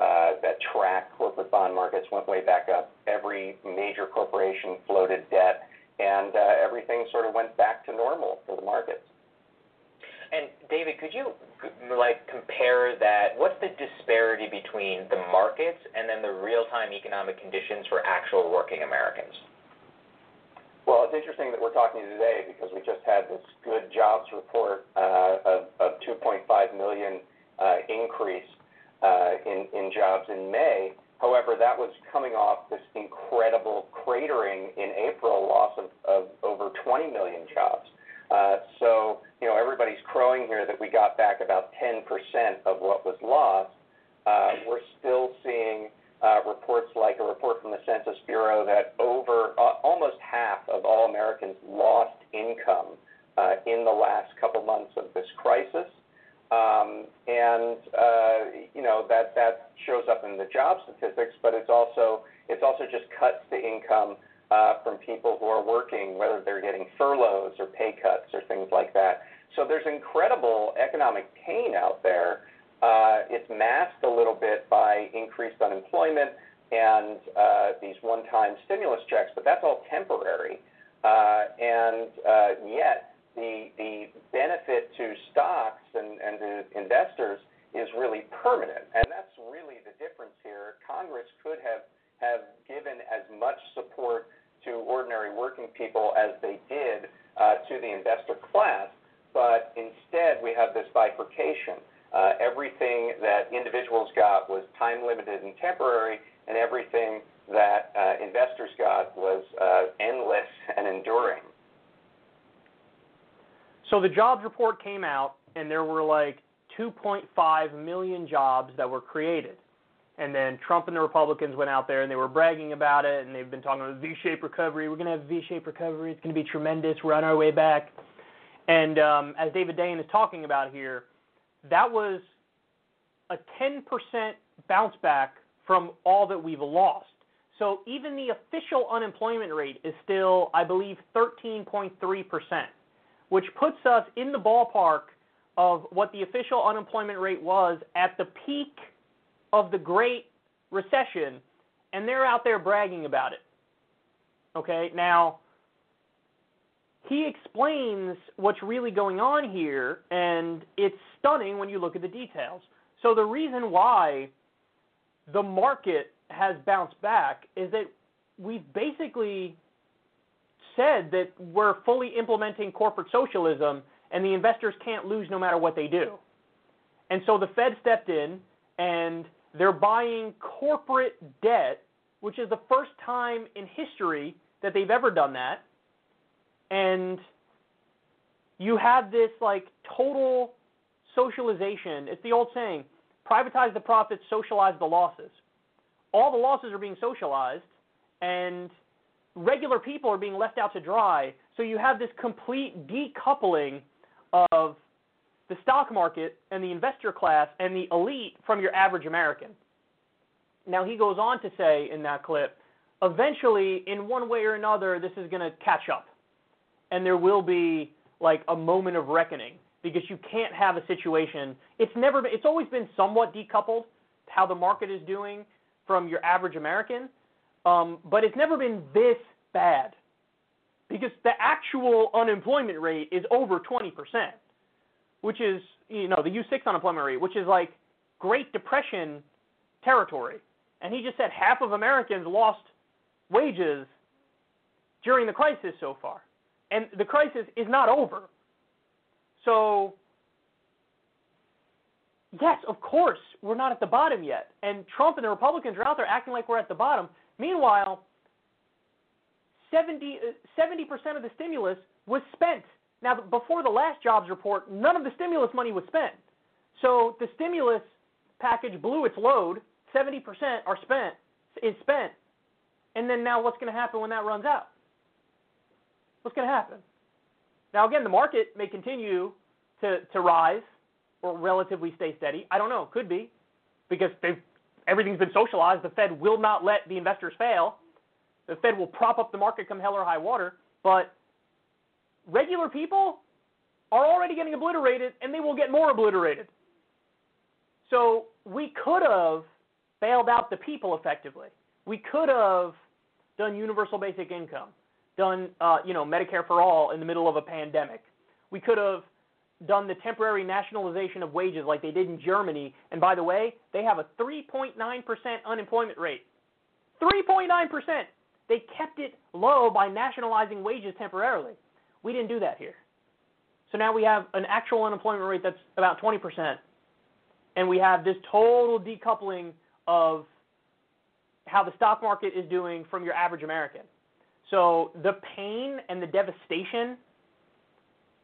uh, that track corporate bond markets went way back up. Every major corporation floated debt, and everything sort of went back to normal for the markets. David, could you like compare that? What's the disparity between the markets and then the real-time economic conditions for actual working Americans? Well, it's interesting that we're talking today because we just had this good jobs report uh, of, of 2.5 million uh, increase uh, in, in jobs in May. However, that was coming off this incredible cratering in April loss of, of over 20 million jobs. So, you know, everybody's crowing here that we got back about 10% of what was lost. Uh, we're still seeing uh, reports like a report from the Census Bureau that over uh, almost half of all Americans lost income uh, in the last couple months of this crisis. Um, and uh, you know that that shows up in the job statistics, but it's also it's also just cuts to income uh, from people who are working, whether they're getting furloughs or pay cuts or things like that. So there's incredible economic pain out there. Uh, it's masked a little bit by increased unemployment and uh, these one-time stimulus checks, but that's all temporary. Uh, and uh, yet, the the benefit to stocks and, and to investors is really permanent, and that's really the difference here. Congress could have have given as much support to ordinary working people as they did uh, to the investor class, but instead we have this bifurcation. Uh, everything that individuals got was time limited and temporary, and everything that uh, investors got was uh, endless and enduring. So the jobs report came out, and there were like 2.5 million jobs that were created. And then Trump and the Republicans went out there and they were bragging about it, and they've been talking about V-shaped recovery. We're going to have V-shaped recovery. It's going to be tremendous. We're on our way back. And um, as David Dayen is talking about here, that was a 10% bounce back from all that we've lost. So even the official unemployment rate is still, I believe, 13.3 percent which puts us in the ballpark of what the official unemployment rate was at the peak of the Great Recession, and they're out there bragging about it. Okay, now he explains what's really going on here, and it's stunning when you look at the details. So, the reason why the market has bounced back is that we've basically said that we're fully implementing corporate socialism and the investors can't lose no matter what they do. And so the Fed stepped in and they're buying corporate debt, which is the first time in history that they've ever done that. And you have this like total socialization. It's the old saying privatize the profits, socialize the losses. All the losses are being socialized, and regular people are being left out to dry. So you have this complete decoupling of the stock market and the investor class and the elite from your average American. Now, he goes on to say in that clip eventually, in one way or another, this is going to catch up. And there will be like a moment of reckoning because you can't have a situation. It's never been, it's always been somewhat decoupled how the market is doing from your average American. Um, but it's never been this bad because the actual unemployment rate is over 20%, which is, you know, the U6 unemployment rate, which is like Great Depression territory. And he just said half of Americans lost wages during the crisis so far. And the crisis is not over. So, yes, of course, we're not at the bottom yet. And Trump and the Republicans are out there acting like we're at the bottom. Meanwhile, 70 uh, percent of the stimulus was spent. Now, before the last jobs report, none of the stimulus money was spent. So the stimulus package blew its load. 70% are spent is spent. And then now what's going to happen when that runs out? What's going to happen? Now again, the market may continue to to rise or relatively stay steady. I don't know. Could be because they've everything's been socialized. The Fed will not let the investors fail. The Fed will prop up the market come hell or high water, but regular people are already getting obliterated and they will get more obliterated. So we could have bailed out the people effectively. We could have done universal basic income, done uh, you know Medicare for all in the middle of a pandemic. We could have done the temporary nationalization of wages like they did in Germany. And by the way, they have a 3.9% unemployment rate. 3.9%. They kept it low by nationalizing wages temporarily. We didn't do that here. So now we have an actual unemployment rate that's about 20%. And we have this total decoupling of how the stock market is doing from your average American. So the pain and the devastation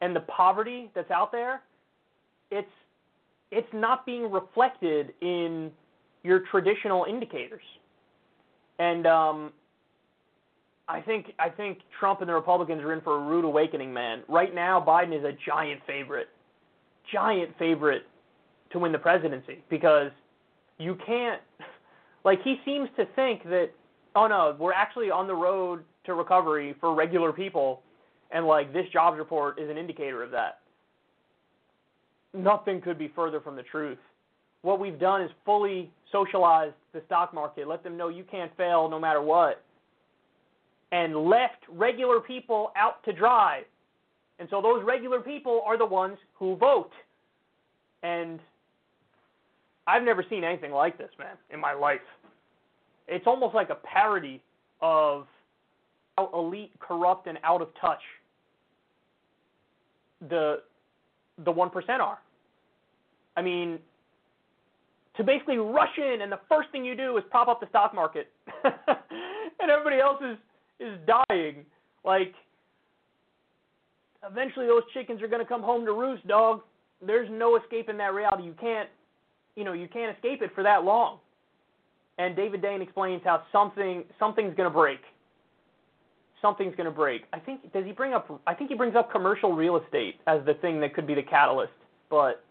and the poverty that's out there, it's it's not being reflected in your traditional indicators. And um, I think I think Trump and the Republicans are in for a rude awakening, man. Right now, Biden is a giant favorite, giant favorite to win the presidency because you can't. Like he seems to think that, oh no, we're actually on the road to recovery for regular people, and like this jobs report is an indicator of that. Nothing could be further from the truth. What we've done is fully socialized the stock market, let them know you can't fail no matter what, and left regular people out to dry. And so those regular people are the ones who vote. And I've never seen anything like this, man, in my life. It's almost like a parody of how elite, corrupt, and out of touch the the one percent are. I mean, to basically rush in and the first thing you do is prop up the stock market, and everybody else is is dying. Like, eventually those chickens are going to come home to roost, dog. There's no escaping that reality. You can't, you know, you can't escape it for that long. And David Dayen explains how something something's going to break. Something's going to break. I think does he bring up? I think he brings up commercial real estate as the thing that could be the catalyst. But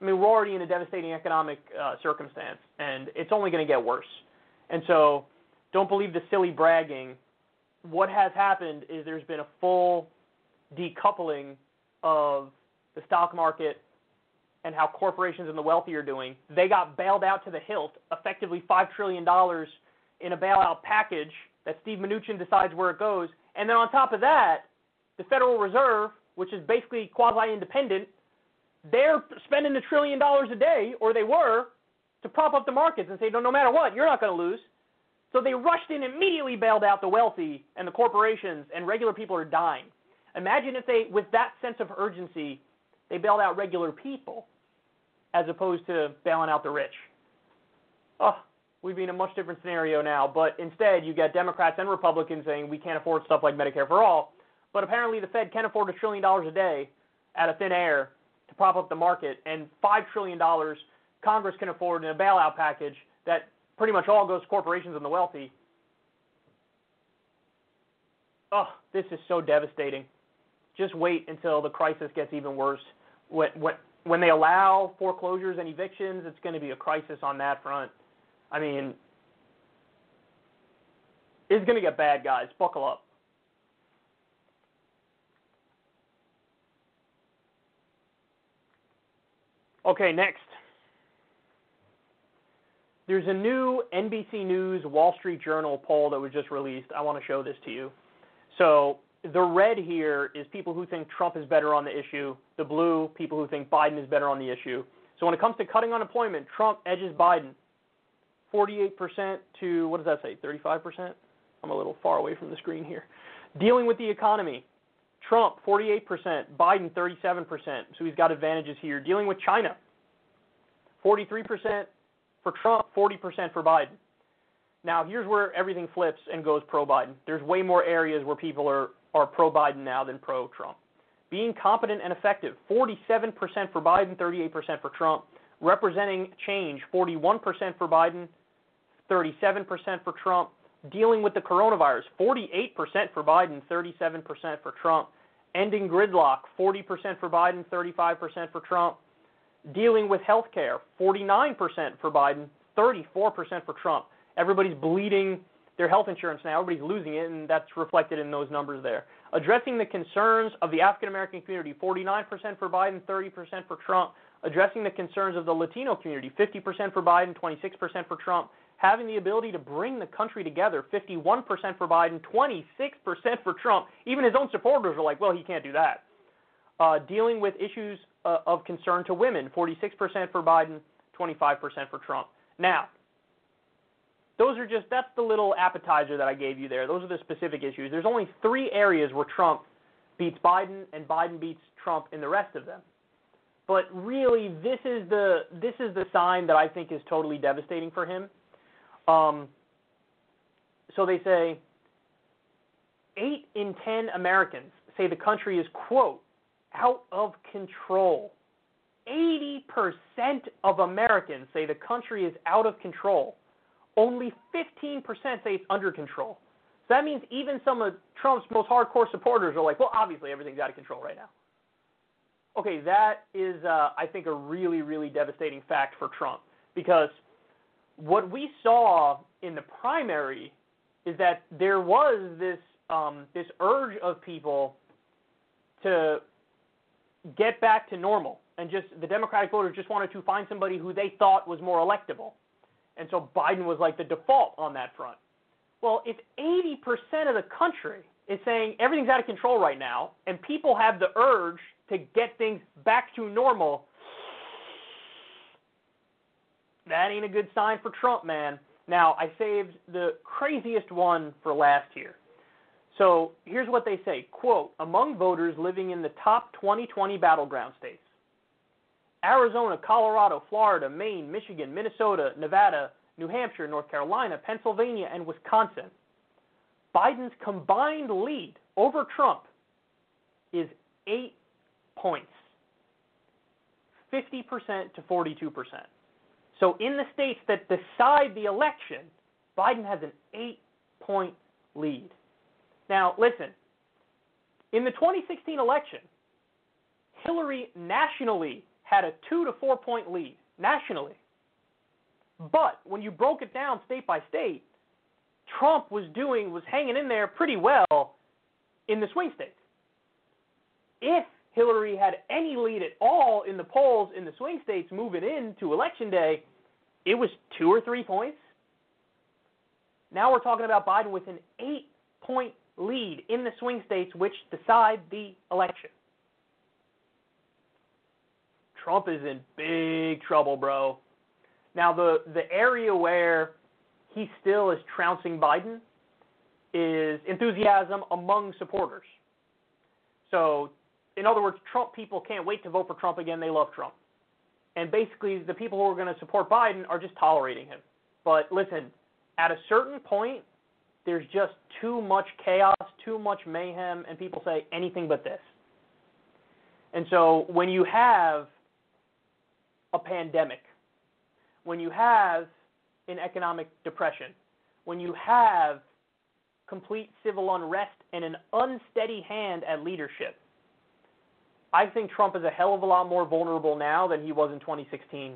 I mean, we're already in a devastating economic uh, circumstance, and it's only going to get worse. And so, don't believe the silly bragging. What has happened is there's been a full decoupling of the stock market and how corporations and the wealthy are doing. They got bailed out to the hilt, effectively $5 trillion in a bailout package that Steve Mnuchin decides where it goes. And then on top of that, the Federal Reserve, which is basically quasi independent, they're spending a trillion dollars a day, or they were, to prop up the markets and say, no, no matter what, you're not going to lose. So they rushed in, and immediately bailed out the wealthy and the corporations, and regular people are dying. Imagine if they, with that sense of urgency, they bailed out regular people as opposed to bailing out the rich. Oh, we'd be in a much different scenario now. But instead, you get Democrats and Republicans saying we can't afford stuff like Medicare for all. But apparently, the Fed can afford a trillion dollars a day out of thin air to prop up the market, and five trillion dollars Congress can afford in a bailout package that pretty much all goes to corporations and the wealthy. Oh, this is so devastating. Just wait until the crisis gets even worse. When, when, when they allow foreclosures and evictions, it's going to be a crisis on that front. I mean, it's going to get bad, guys. Buckle up. Okay, next. There's a new NBC News Wall Street Journal poll that was just released. I want to show this to you. So, the red here is people who think Trump is better on the issue. The blue, people who think Biden is better on the issue. So, when it comes to cutting unemployment, Trump edges Biden 48% to, what does that say, 35%? I'm a little far away from the screen here. Dealing with the economy, Trump 48%, Biden 37%. So he's got advantages here. Dealing with China, 43% for Trump, 40% for Biden. Now, here's where everything flips and goes pro Biden. There's way more areas where people are, are pro Biden now than pro Trump. Being competent and effective, 47% for Biden, 38% for Trump. Representing change, 41% for Biden, 37% for Trump dealing with the coronavirus, 48% for Biden, 37% for Trump. Ending gridlock, 40% for Biden, 35% for Trump. Dealing with health care, 49% for Biden, 34% for Trump. Everybody's bleeding their health insurance now. Everybody's losing it, and that's reflected in those numbers there. Addressing the concerns of the African American community, 49% for Biden, 30% for Trump. Addressing the concerns of the Latino community, 50% for Biden, 26% for Trump having the ability to bring the country together 51% for Biden, 26% for Trump. Even his own supporters are like, well, he can't do that. Uh, dealing with issues uh, of concern to women 46% for Biden, 25% for Trump. Now, those are just, that's the little appetizer that I gave you there. Those are the specific issues. There's only three areas where Trump beats Biden and Biden beats Trump in the rest of them. But really, this is the this is the sign that I think is totally devastating for him um, so they say eight in ten Americans say the country is, quote, out of control. 80% of Americans say the country is out of control. Only 15% say it's under control. So that means even some of Trump's most hardcore supporters are like, well, obviously everything's out of control right now. Okay, that is, uh, I think, a really, really devastating fact for Trump because what we saw in the primary is that there was this um, this urge of people to get back to normal, and just the Democratic voters just wanted to find somebody who they thought was more electable, and so Biden was like the default on that front. Well, if 80% of the country is saying everything's out of control right now, and people have the urge to get things back to normal, that ain't a good sign for Trump, man. Now, I saved the craziest one for last year. So here's what they say quote, among voters living in the top 2020 battleground states Arizona, Colorado, Florida, Maine, Michigan, Minnesota, Nevada, New Hampshire, North Carolina, Pennsylvania, and Wisconsin. Biden's combined lead over Trump is eight points 50% to 42%. So in the states that decide the election, Biden has an eight point lead. Now, listen, in the 2016 election, Hillary nationally had a two to four point lead, nationally. But when you broke it down state by state, Trump was doing, was hanging in there pretty well in the swing states. If Hillary had any lead at all in the polls in the swing states moving into election day, it was two or three points. Now we're talking about Biden with an eight point lead in the swing states which decide the election. Trump is in big trouble, bro. Now the the area where he still is trouncing Biden is enthusiasm among supporters. So, in other words, Trump people can't wait to vote for Trump again. They love Trump. And basically, the people who are going to support Biden are just tolerating him. But listen, at a certain point, there's just too much chaos, too much mayhem, and people say anything but this. And so when you have a pandemic, when you have an economic depression, when you have complete civil unrest and an unsteady hand at leadership, I think Trump is a hell of a lot more vulnerable now than he was in 2016.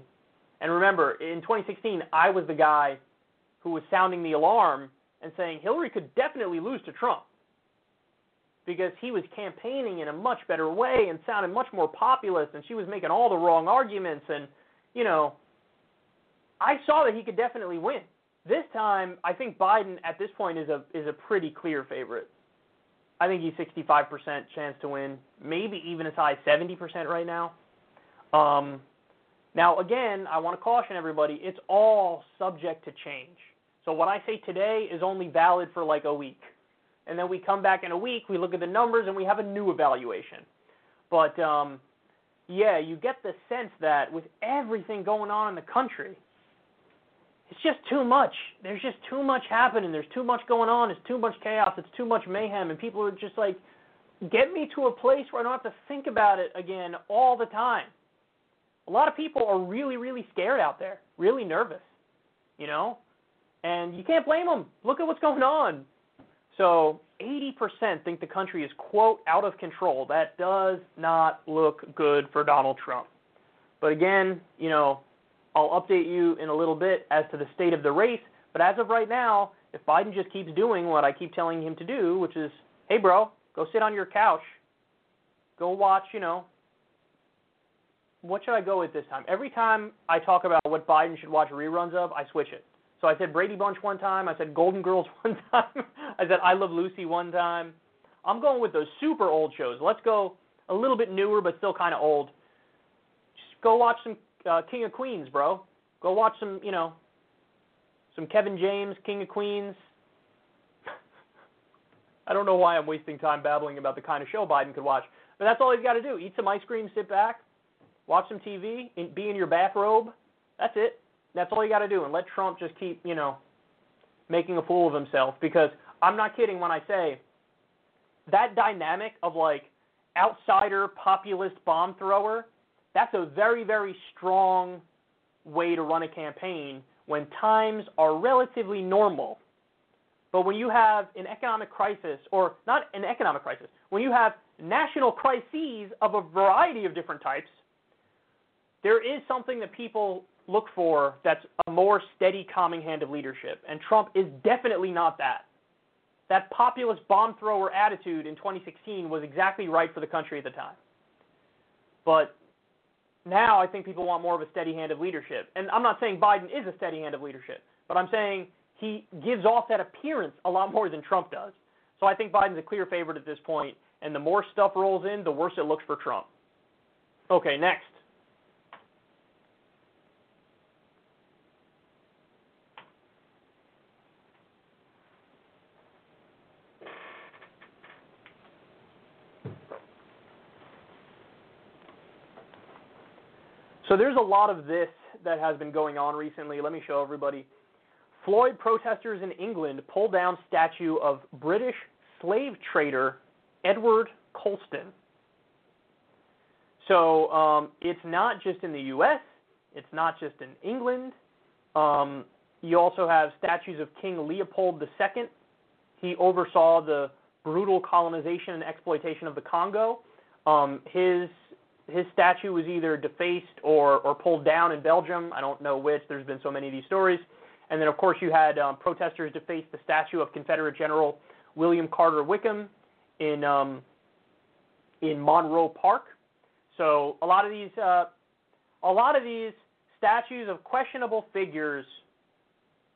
And remember, in 2016, I was the guy who was sounding the alarm and saying Hillary could definitely lose to Trump because he was campaigning in a much better way and sounded much more populist and she was making all the wrong arguments and you know I saw that he could definitely win. This time I think Biden at this point is a is a pretty clear favorite. I think he's 65% chance to win, maybe even as high as 70% right now. Um, now again, I want to caution everybody, it's all subject to change. So what I say today is only valid for like a week. And then we come back in a week, we look at the numbers, and we have a new evaluation. But um, yeah, you get the sense that with everything going on in the country, it's just too much. There's just too much happening. There's too much going on. It's too much chaos. It's too much mayhem. And people are just like, get me to a place where I don't have to think about it again all the time. A lot of people are really, really scared out there, really nervous, you know? And you can't blame them. Look at what's going on. So 80% think the country is, quote, out of control. That does not look good for Donald Trump. But again, you know, I'll update you in a little bit as to the state of the race. But as of right now, if Biden just keeps doing what I keep telling him to do, which is, hey, bro, go sit on your couch, go watch, you know, what should I go with this time? Every time I talk about what Biden should watch reruns of, I switch it. So I said Brady Bunch one time. I said Golden Girls one time. I said I Love Lucy one time. I'm going with those super old shows. Let's go a little bit newer, but still kind of old. Just go watch some uh, King of Queens, bro. Go watch some, you know, some Kevin James, King of Queens. I don't know why I'm wasting time babbling about the kind of show Biden could watch, but that's all he's got to do. Eat some ice cream, sit back, watch some TV, be in your bathrobe. That's it. That's all you got to do, and let Trump just keep, you know, making a fool of himself because I'm not kidding when I say that dynamic of like outsider populist bomb thrower, that's a very, very strong way to run a campaign when times are relatively normal. But when you have an economic crisis, or not an economic crisis, when you have national crises of a variety of different types, there is something that people look for that's a more steady, calming hand of leadership. And Trump is definitely not that. That populist bomb thrower attitude in 2016 was exactly right for the country at the time. But now I think people want more of a steady hand of leadership. And I'm not saying Biden is a steady hand of leadership, but I'm saying he gives off that appearance a lot more than Trump does. So I think Biden's a clear favorite at this point, and the more stuff rolls in, the worse it looks for Trump. Okay, next. So there's a lot of this that has been going on recently. Let me show everybody. Floyd protesters in England pull down statue of British slave trader Edward Colston. So um, it's not just in the U.S., it's not just in England. Um, you also have statues of King Leopold II. He oversaw the brutal colonization and exploitation of the Congo. Um, his his statue was either defaced or, or pulled down in Belgium. I don't know which. There's been so many of these stories. And then, of course, you had um, protesters deface the statue of Confederate General William Carter Wickham in um, in Monroe Park. So a lot of these uh, a lot of these statues of questionable figures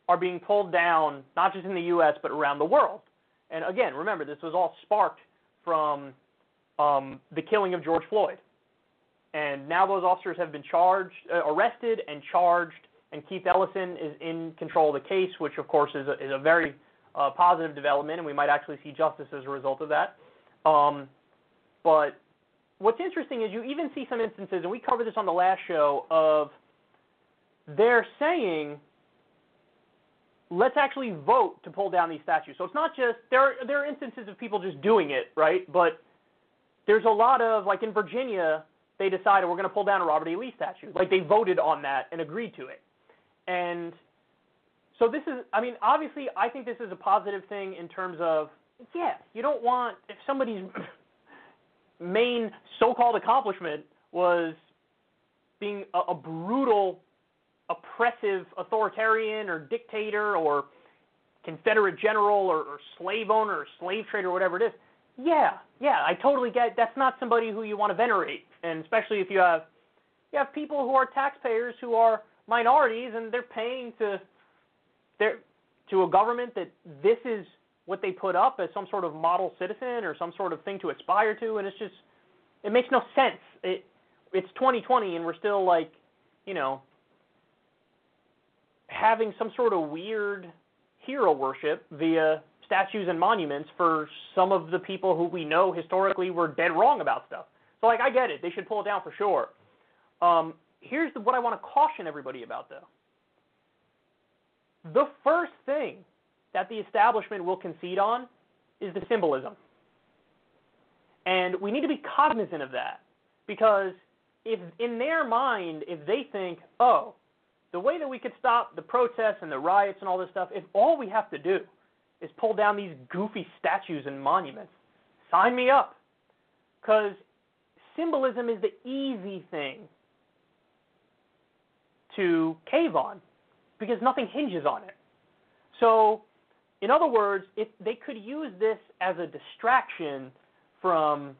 are being pulled down, not just in the U.S. but around the world. And again, remember this was all sparked from um, the killing of George Floyd. And now those officers have been charged, uh, arrested, and charged and Keith Ellison is in control of the case, which of course is a, is a very uh, positive development, and we might actually see justice as a result of that. Um, but what's interesting is you even see some instances, and we covered this on the last show, of they're saying, let's actually vote to pull down these statues. So it's not just there. Are, there are instances of people just doing it, right? But there's a lot of like in Virginia, they decided we're going to pull down a Robert E. Lee statue. Like they voted on that and agreed to it. And so this is, I mean, obviously, I think this is a positive thing in terms of, yeah, you don't want, if somebody's main so called accomplishment was being a, a brutal, oppressive authoritarian or dictator or Confederate general or, or slave owner or slave trader or whatever it is, yeah, yeah, I totally get that's not somebody who you want to venerate, and especially if you have you have people who are taxpayers who are minorities and they're paying to their to a government that this is what they put up as some sort of model citizen or some sort of thing to aspire to and it's just it makes no sense. It it's 2020 and we're still like you know having some sort of weird hero worship via statues and monuments for some of the people who we know historically were dead wrong about stuff so like i get it they should pull it down for sure um, here's the, what I want to caution everybody about, though. The first thing that the establishment will concede on is the symbolism. And we need to be cognizant of that because if in their mind, if they think, oh, the way that we could stop the protests and the riots and all this stuff, if all we have to do is pull down these goofy statues and monuments, sign me up. Because symbolism is the easy thing to cave on because nothing hinges on it. So, in other words, if they could use this as a distraction from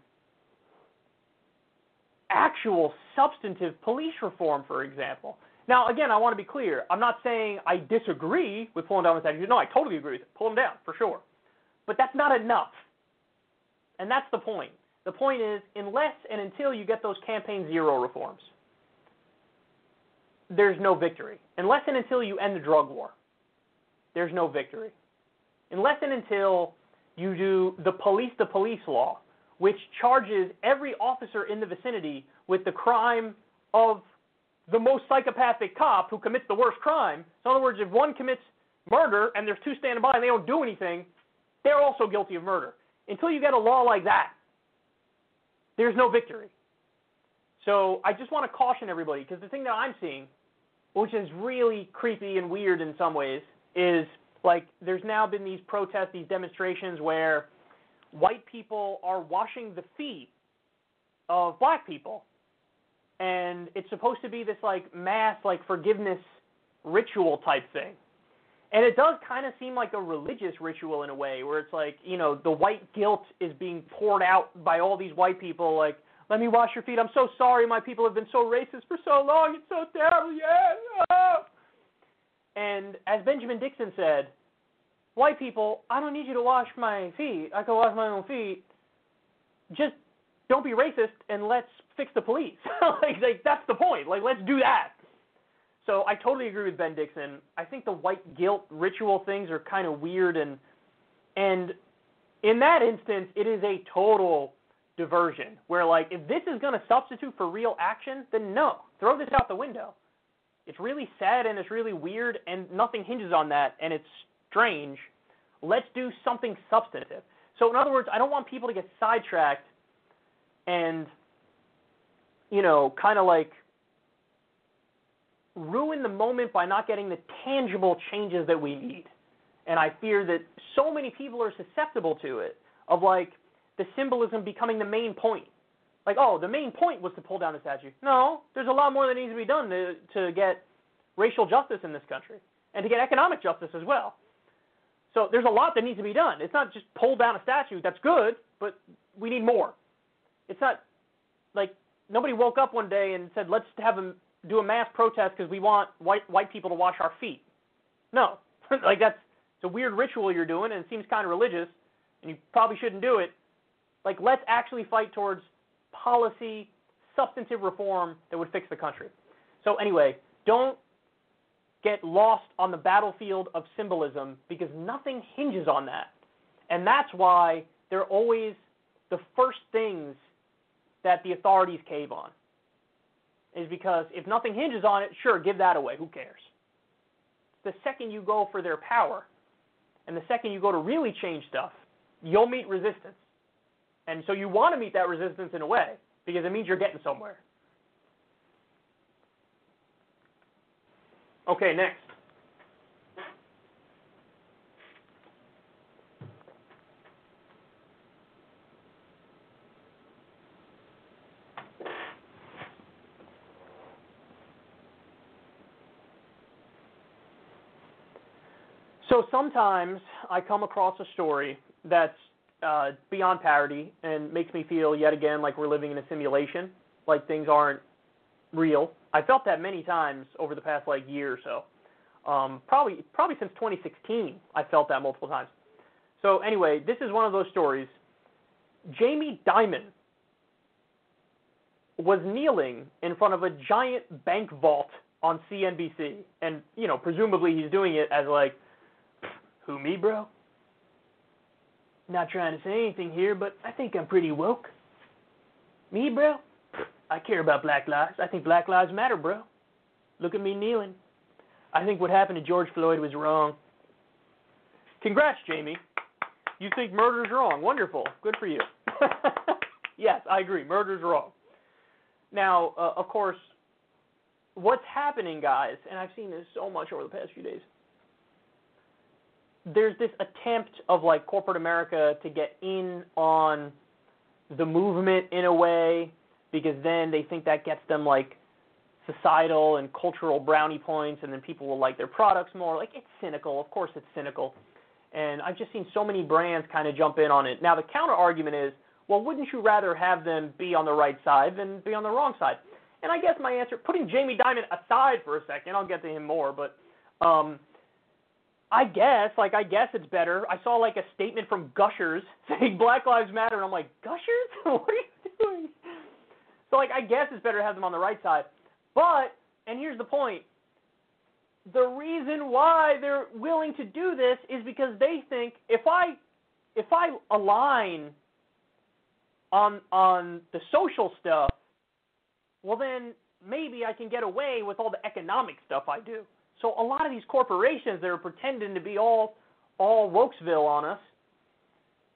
actual substantive police reform, for example. Now, again, I want to be clear. I'm not saying I disagree with pulling down the statutes. No, I totally agree with it. Pull them down, for sure. But that's not enough. And that's the point. The point is, unless and until you get those campaign zero reforms, there's no victory. Unless and until you end the drug war, there's no victory. Unless and until you do the police the police law, which charges every officer in the vicinity with the crime of the most psychopathic cop who commits the worst crime. So in other words, if one commits murder and there's two standing by and they don't do anything, they're also guilty of murder. Until you get a law like that, there's no victory. So I just want to caution everybody because the thing that I'm seeing, which is really creepy and weird in some ways, is like there's now been these protests, these demonstrations where white people are washing the feet of black people. And it's supposed to be this like mass like forgiveness ritual type thing. And it does kind of seem like a religious ritual in a way, where it's like, you know, the white guilt is being poured out by all these white people, like, let me wash your feet. I'm so sorry my people have been so racist for so long. It's so terrible. Yeah. And as Benjamin Dixon said, white people, I don't need you to wash my feet. I can wash my own feet. Just don't be racist and let's fix the police. like, like that's the point. Like let's do that. So I totally agree with Ben Dixon. I think the white guilt ritual things are kind of weird and and in that instance it is a total diversion where like if this is going to substitute for real action then no throw this out the window it's really sad and it's really weird and nothing hinges on that and it's strange let's do something substantive so in other words i don't want people to get sidetracked and you know kind of like ruin the moment by not getting the tangible changes that we need and i fear that so many people are susceptible to it of like the symbolism becoming the main point. Like, oh, the main point was to pull down the statue. No, there's a lot more that needs to be done to to get racial justice in this country and to get economic justice as well. So there's a lot that needs to be done. It's not just pull down a statue. That's good, but we need more. It's not like nobody woke up one day and said, let's have them do a mass protest because we want white white people to wash our feet. No, like that's it's a weird ritual you're doing, and it seems kind of religious, and you probably shouldn't do it. Like, let's actually fight towards policy, substantive reform that would fix the country. So, anyway, don't get lost on the battlefield of symbolism because nothing hinges on that. And that's why they're always the first things that the authorities cave on. Is because if nothing hinges on it, sure, give that away. Who cares? The second you go for their power, and the second you go to really change stuff, you'll meet resistance. And so you want to meet that resistance in a way because it means you're getting somewhere. Okay, next. So sometimes I come across a story that's uh, beyond parody and makes me feel yet again like we're living in a simulation, like things aren't real. I felt that many times over the past like year or so. Um, probably probably since 2016, I felt that multiple times. So anyway, this is one of those stories. Jamie Dimon was kneeling in front of a giant bank vault on CNBC, and you know, presumably he's doing it as like, who me, bro? Not trying to say anything here, but I think I'm pretty woke. Me, bro? I care about black lives. I think black lives matter, bro. Look at me kneeling. I think what happened to George Floyd was wrong. Congrats, Jamie. You think murder's wrong. Wonderful. Good for you. yes, I agree. Murder's wrong. Now, uh, of course, what's happening, guys, and I've seen this so much over the past few days, there's this attempt of like corporate America to get in on the movement in a way because then they think that gets them like societal and cultural brownie points and then people will like their products more. Like it's cynical. Of course it's cynical. And I've just seen so many brands kind of jump in on it. Now the counter argument is, well, wouldn't you rather have them be on the right side than be on the wrong side? And I guess my answer, putting Jamie Dimon aside for a second, I'll get to him more, but um, I guess, like, I guess it's better. I saw like a statement from Gushers saying Black Lives Matter, and I'm like, Gushers, what are you doing? So, like, I guess it's better to have them on the right side. But, and here's the point: the reason why they're willing to do this is because they think if I, if I align on on the social stuff, well then maybe I can get away with all the economic stuff I do. So a lot of these corporations that are pretending to be all all Wokesville on us,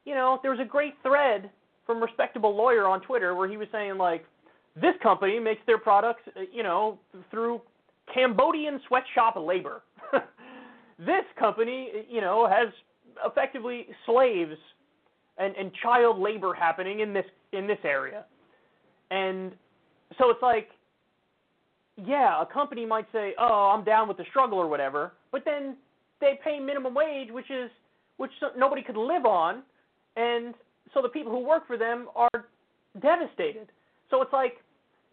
you know, there was a great thread from a respectable lawyer on Twitter where he was saying like, this company makes their products, uh, you know, through Cambodian sweatshop labor. this company, you know, has effectively slaves and, and child labor happening in this in this area. And so it's like, yeah, a company might say, "Oh, I'm down with the struggle" or whatever, but then they pay minimum wage, which is which nobody could live on, and so the people who work for them are devastated. So it's like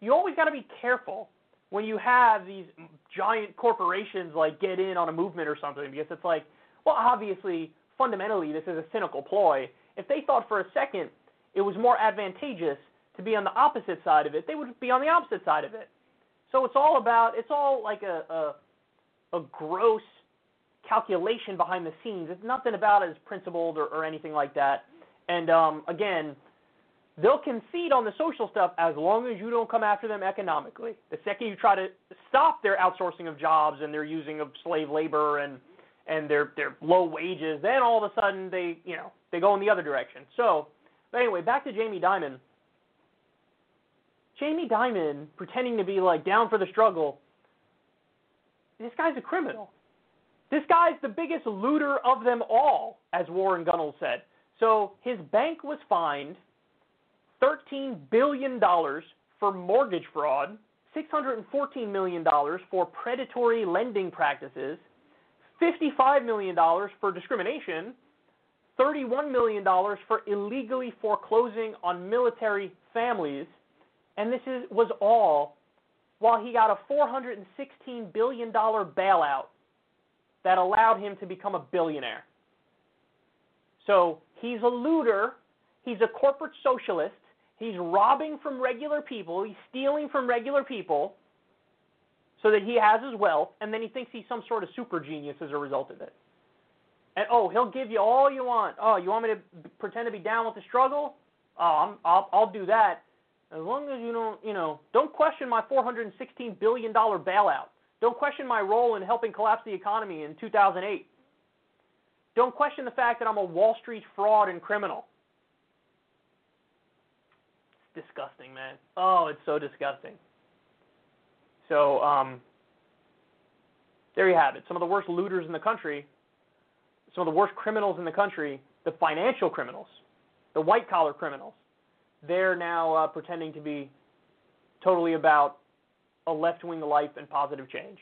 you always got to be careful when you have these giant corporations like get in on a movement or something because it's like, well, obviously, fundamentally, this is a cynical ploy. If they thought for a second it was more advantageous to be on the opposite side of it, they would be on the opposite side of it. So it's all about it's all like a a, a gross calculation behind the scenes. It's nothing about as principled or, or anything like that. And um, again, they'll concede on the social stuff as long as you don't come after them economically. The second you try to stop their outsourcing of jobs and their using of slave labor and and their their low wages, then all of a sudden they you know they go in the other direction. So, but anyway, back to Jamie Dimon. Jamie Dimon pretending to be like down for the struggle. This guy's a criminal. This guy's the biggest looter of them all, as Warren Gunnels said. So his bank was fined $13 billion for mortgage fraud, $614 million for predatory lending practices, $55 million for discrimination, $31 million for illegally foreclosing on military families, and this is, was all while he got a $416 billion bailout that allowed him to become a billionaire. So he's a looter, he's a corporate socialist, he's robbing from regular people, he's stealing from regular people so that he has his wealth, and then he thinks he's some sort of super genius as a result of it. And oh, he'll give you all you want. Oh, you want me to pretend to be down with the struggle? Oh, I'm, I'll I'll do that. As long as you don't, you know, don't question my 416 billion dollar bailout. Don't question my role in helping collapse the economy in 2008. Don't question the fact that I'm a Wall Street fraud and criminal. It's disgusting, man. Oh, it's so disgusting. So, um, there you have it. Some of the worst looters in the country, some of the worst criminals in the country, the financial criminals, the white collar criminals, they're now uh, pretending to be totally about a left wing life and positive change.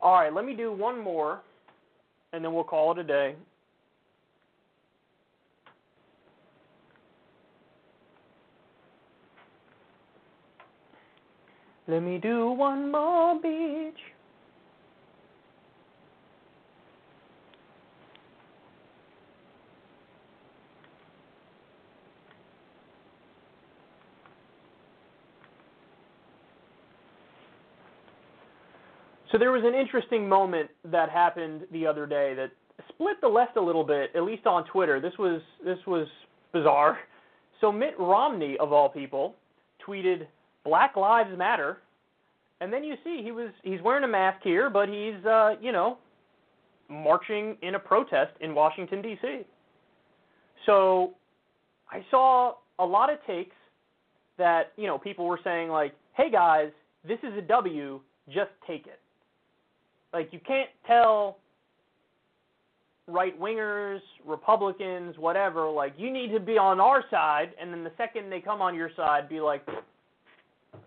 All right, let me do one more, and then we'll call it a day. Let me do one more beach. So there was an interesting moment that happened the other day that split the left a little bit, at least on Twitter. This was this was bizarre. So Mitt Romney of all people tweeted Black Lives Matter. And then you see he was he's wearing a mask here, but he's uh, you know, marching in a protest in Washington D.C. So I saw a lot of takes that, you know, people were saying like, "Hey guys, this is a W, just take it." like you can't tell right wingers, Republicans, whatever, like you need to be on our side, and then the second they come on your side, be like,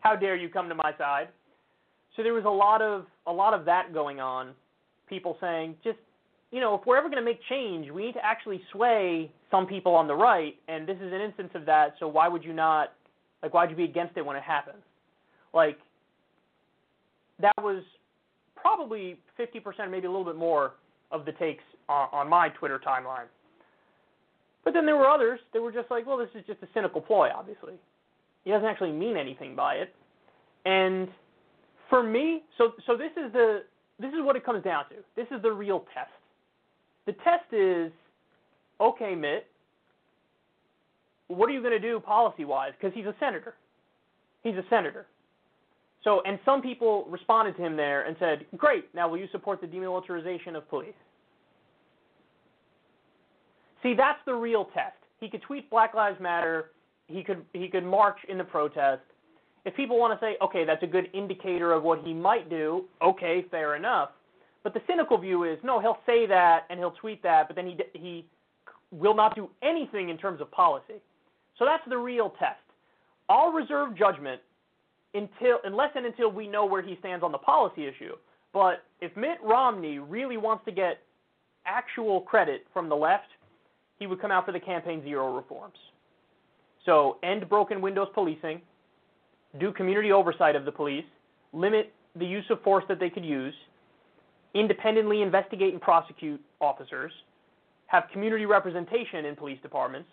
how dare you come to my side? So there was a lot of a lot of that going on. People saying, just you know, if we're ever going to make change, we need to actually sway some people on the right, and this is an instance of that. So why would you not? Like, why'd you be against it when it happens? Like, that was probably 50%, maybe a little bit more, of the takes on, on my Twitter timeline. But then there were others that were just like, well, this is just a cynical ploy, obviously. He doesn't actually mean anything by it. And for me, so so this is the this is what it comes down to. This is the real test. The test is, okay, Mitt, what are you going to do policy-wise? Because he's a senator. He's a senator. So, and some people responded to him there and said, "Great. Now, will you support the demilitarization of police?" See, that's the real test. He could tweet Black Lives Matter. He could he could march in the protest. If people want to say, "Okay, that's a good indicator of what he might do," okay, fair enough. But the cynical view is, no, he'll say that and he'll tweet that, but then he he will not do anything in terms of policy. So that's the real test. I'll reserve judgment until unless and until we know where he stands on the policy issue. But if Mitt Romney really wants to get actual credit from the left, he would come out for the campaign zero reforms. So end broken windows policing, do community oversight of the police, limit the use of force that they could use, independently investigate and prosecute officers, have community representation in police departments,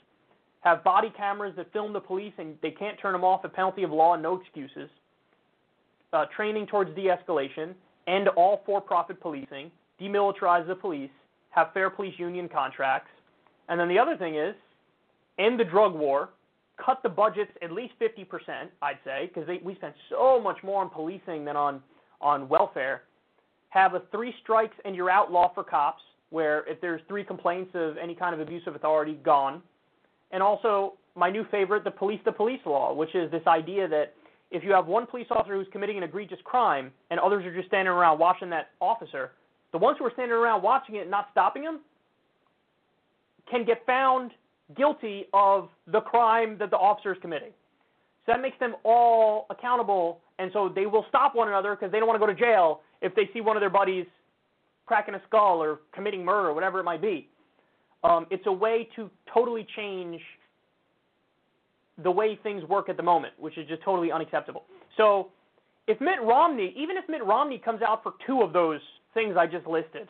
have body cameras that film the police and they can't turn them off at penalty of law and no excuses, uh, training towards de-escalation, end all for-profit policing, demilitarize the police, have fair police union contracts, and then the other thing is end the drug war, cut the budgets at least 50%, I'd say, because we spend so much more on policing than on on welfare. Have a three strikes and you're out law for cops, where if there's three complaints of any kind of abuse of authority, gone and also my new favorite, the police the police law, which is this idea that if you have one police officer who's committing an egregious crime and others are just standing around watching that officer, the ones who are standing around watching it and not stopping him can get found guilty of the crime that the officer is committing. So that makes them all accountable, and so they will stop one another because they don't want to go to jail if they see one of their buddies cracking a skull or committing murder or whatever it might be. Um, it's a way to totally change the way things work at the moment, which is just totally unacceptable. So, if Mitt Romney, even if Mitt Romney comes out for two of those things I just listed,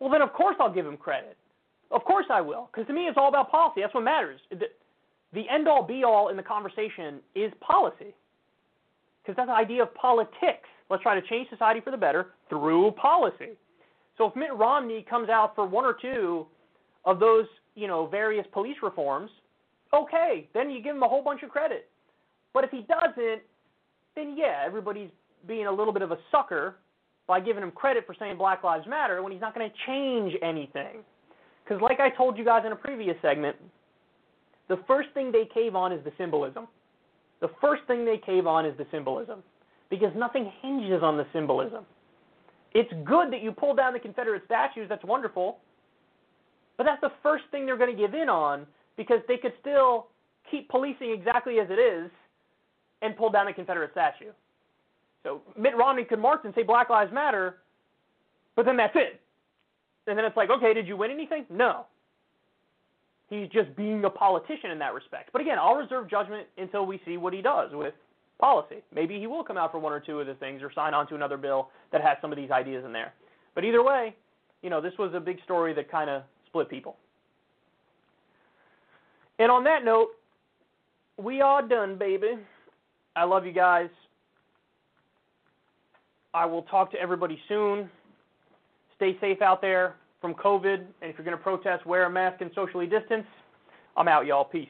well, then of course I'll give him credit. Of course I will, because to me it's all about policy. That's what matters. The, the end all be all in the conversation is policy, because that's the idea of politics. Let's try to change society for the better through policy. So if Mitt Romney comes out for one or two of those, you know, various police reforms, okay, then you give him a whole bunch of credit. But if he doesn't, then yeah, everybody's being a little bit of a sucker by giving him credit for saying Black Lives Matter when he's not going to change anything. Because, like I told you guys in a previous segment, the first thing they cave on is the symbolism. The first thing they cave on is the symbolism. Because nothing hinges on the symbolism. It's good that you pull down the Confederate statues, that's wonderful. But that's the first thing they're going to give in on because they could still keep policing exactly as it is and pull down the Confederate statue. So Mitt Romney could march and say Black Lives Matter, but then that's it. And then it's like, okay, did you win anything? No. He's just being a politician in that respect. But again, I'll reserve judgment until we see what he does with policy. Maybe he will come out for one or two of the things or sign on to another bill that has some of these ideas in there. But either way, you know, this was a big story that kind of split people. And on that note, we are done, baby. I love you guys. I will talk to everybody soon. Stay safe out there from COVID. And if you're going to protest, wear a mask and socially distance. I'm out, y'all. Peace.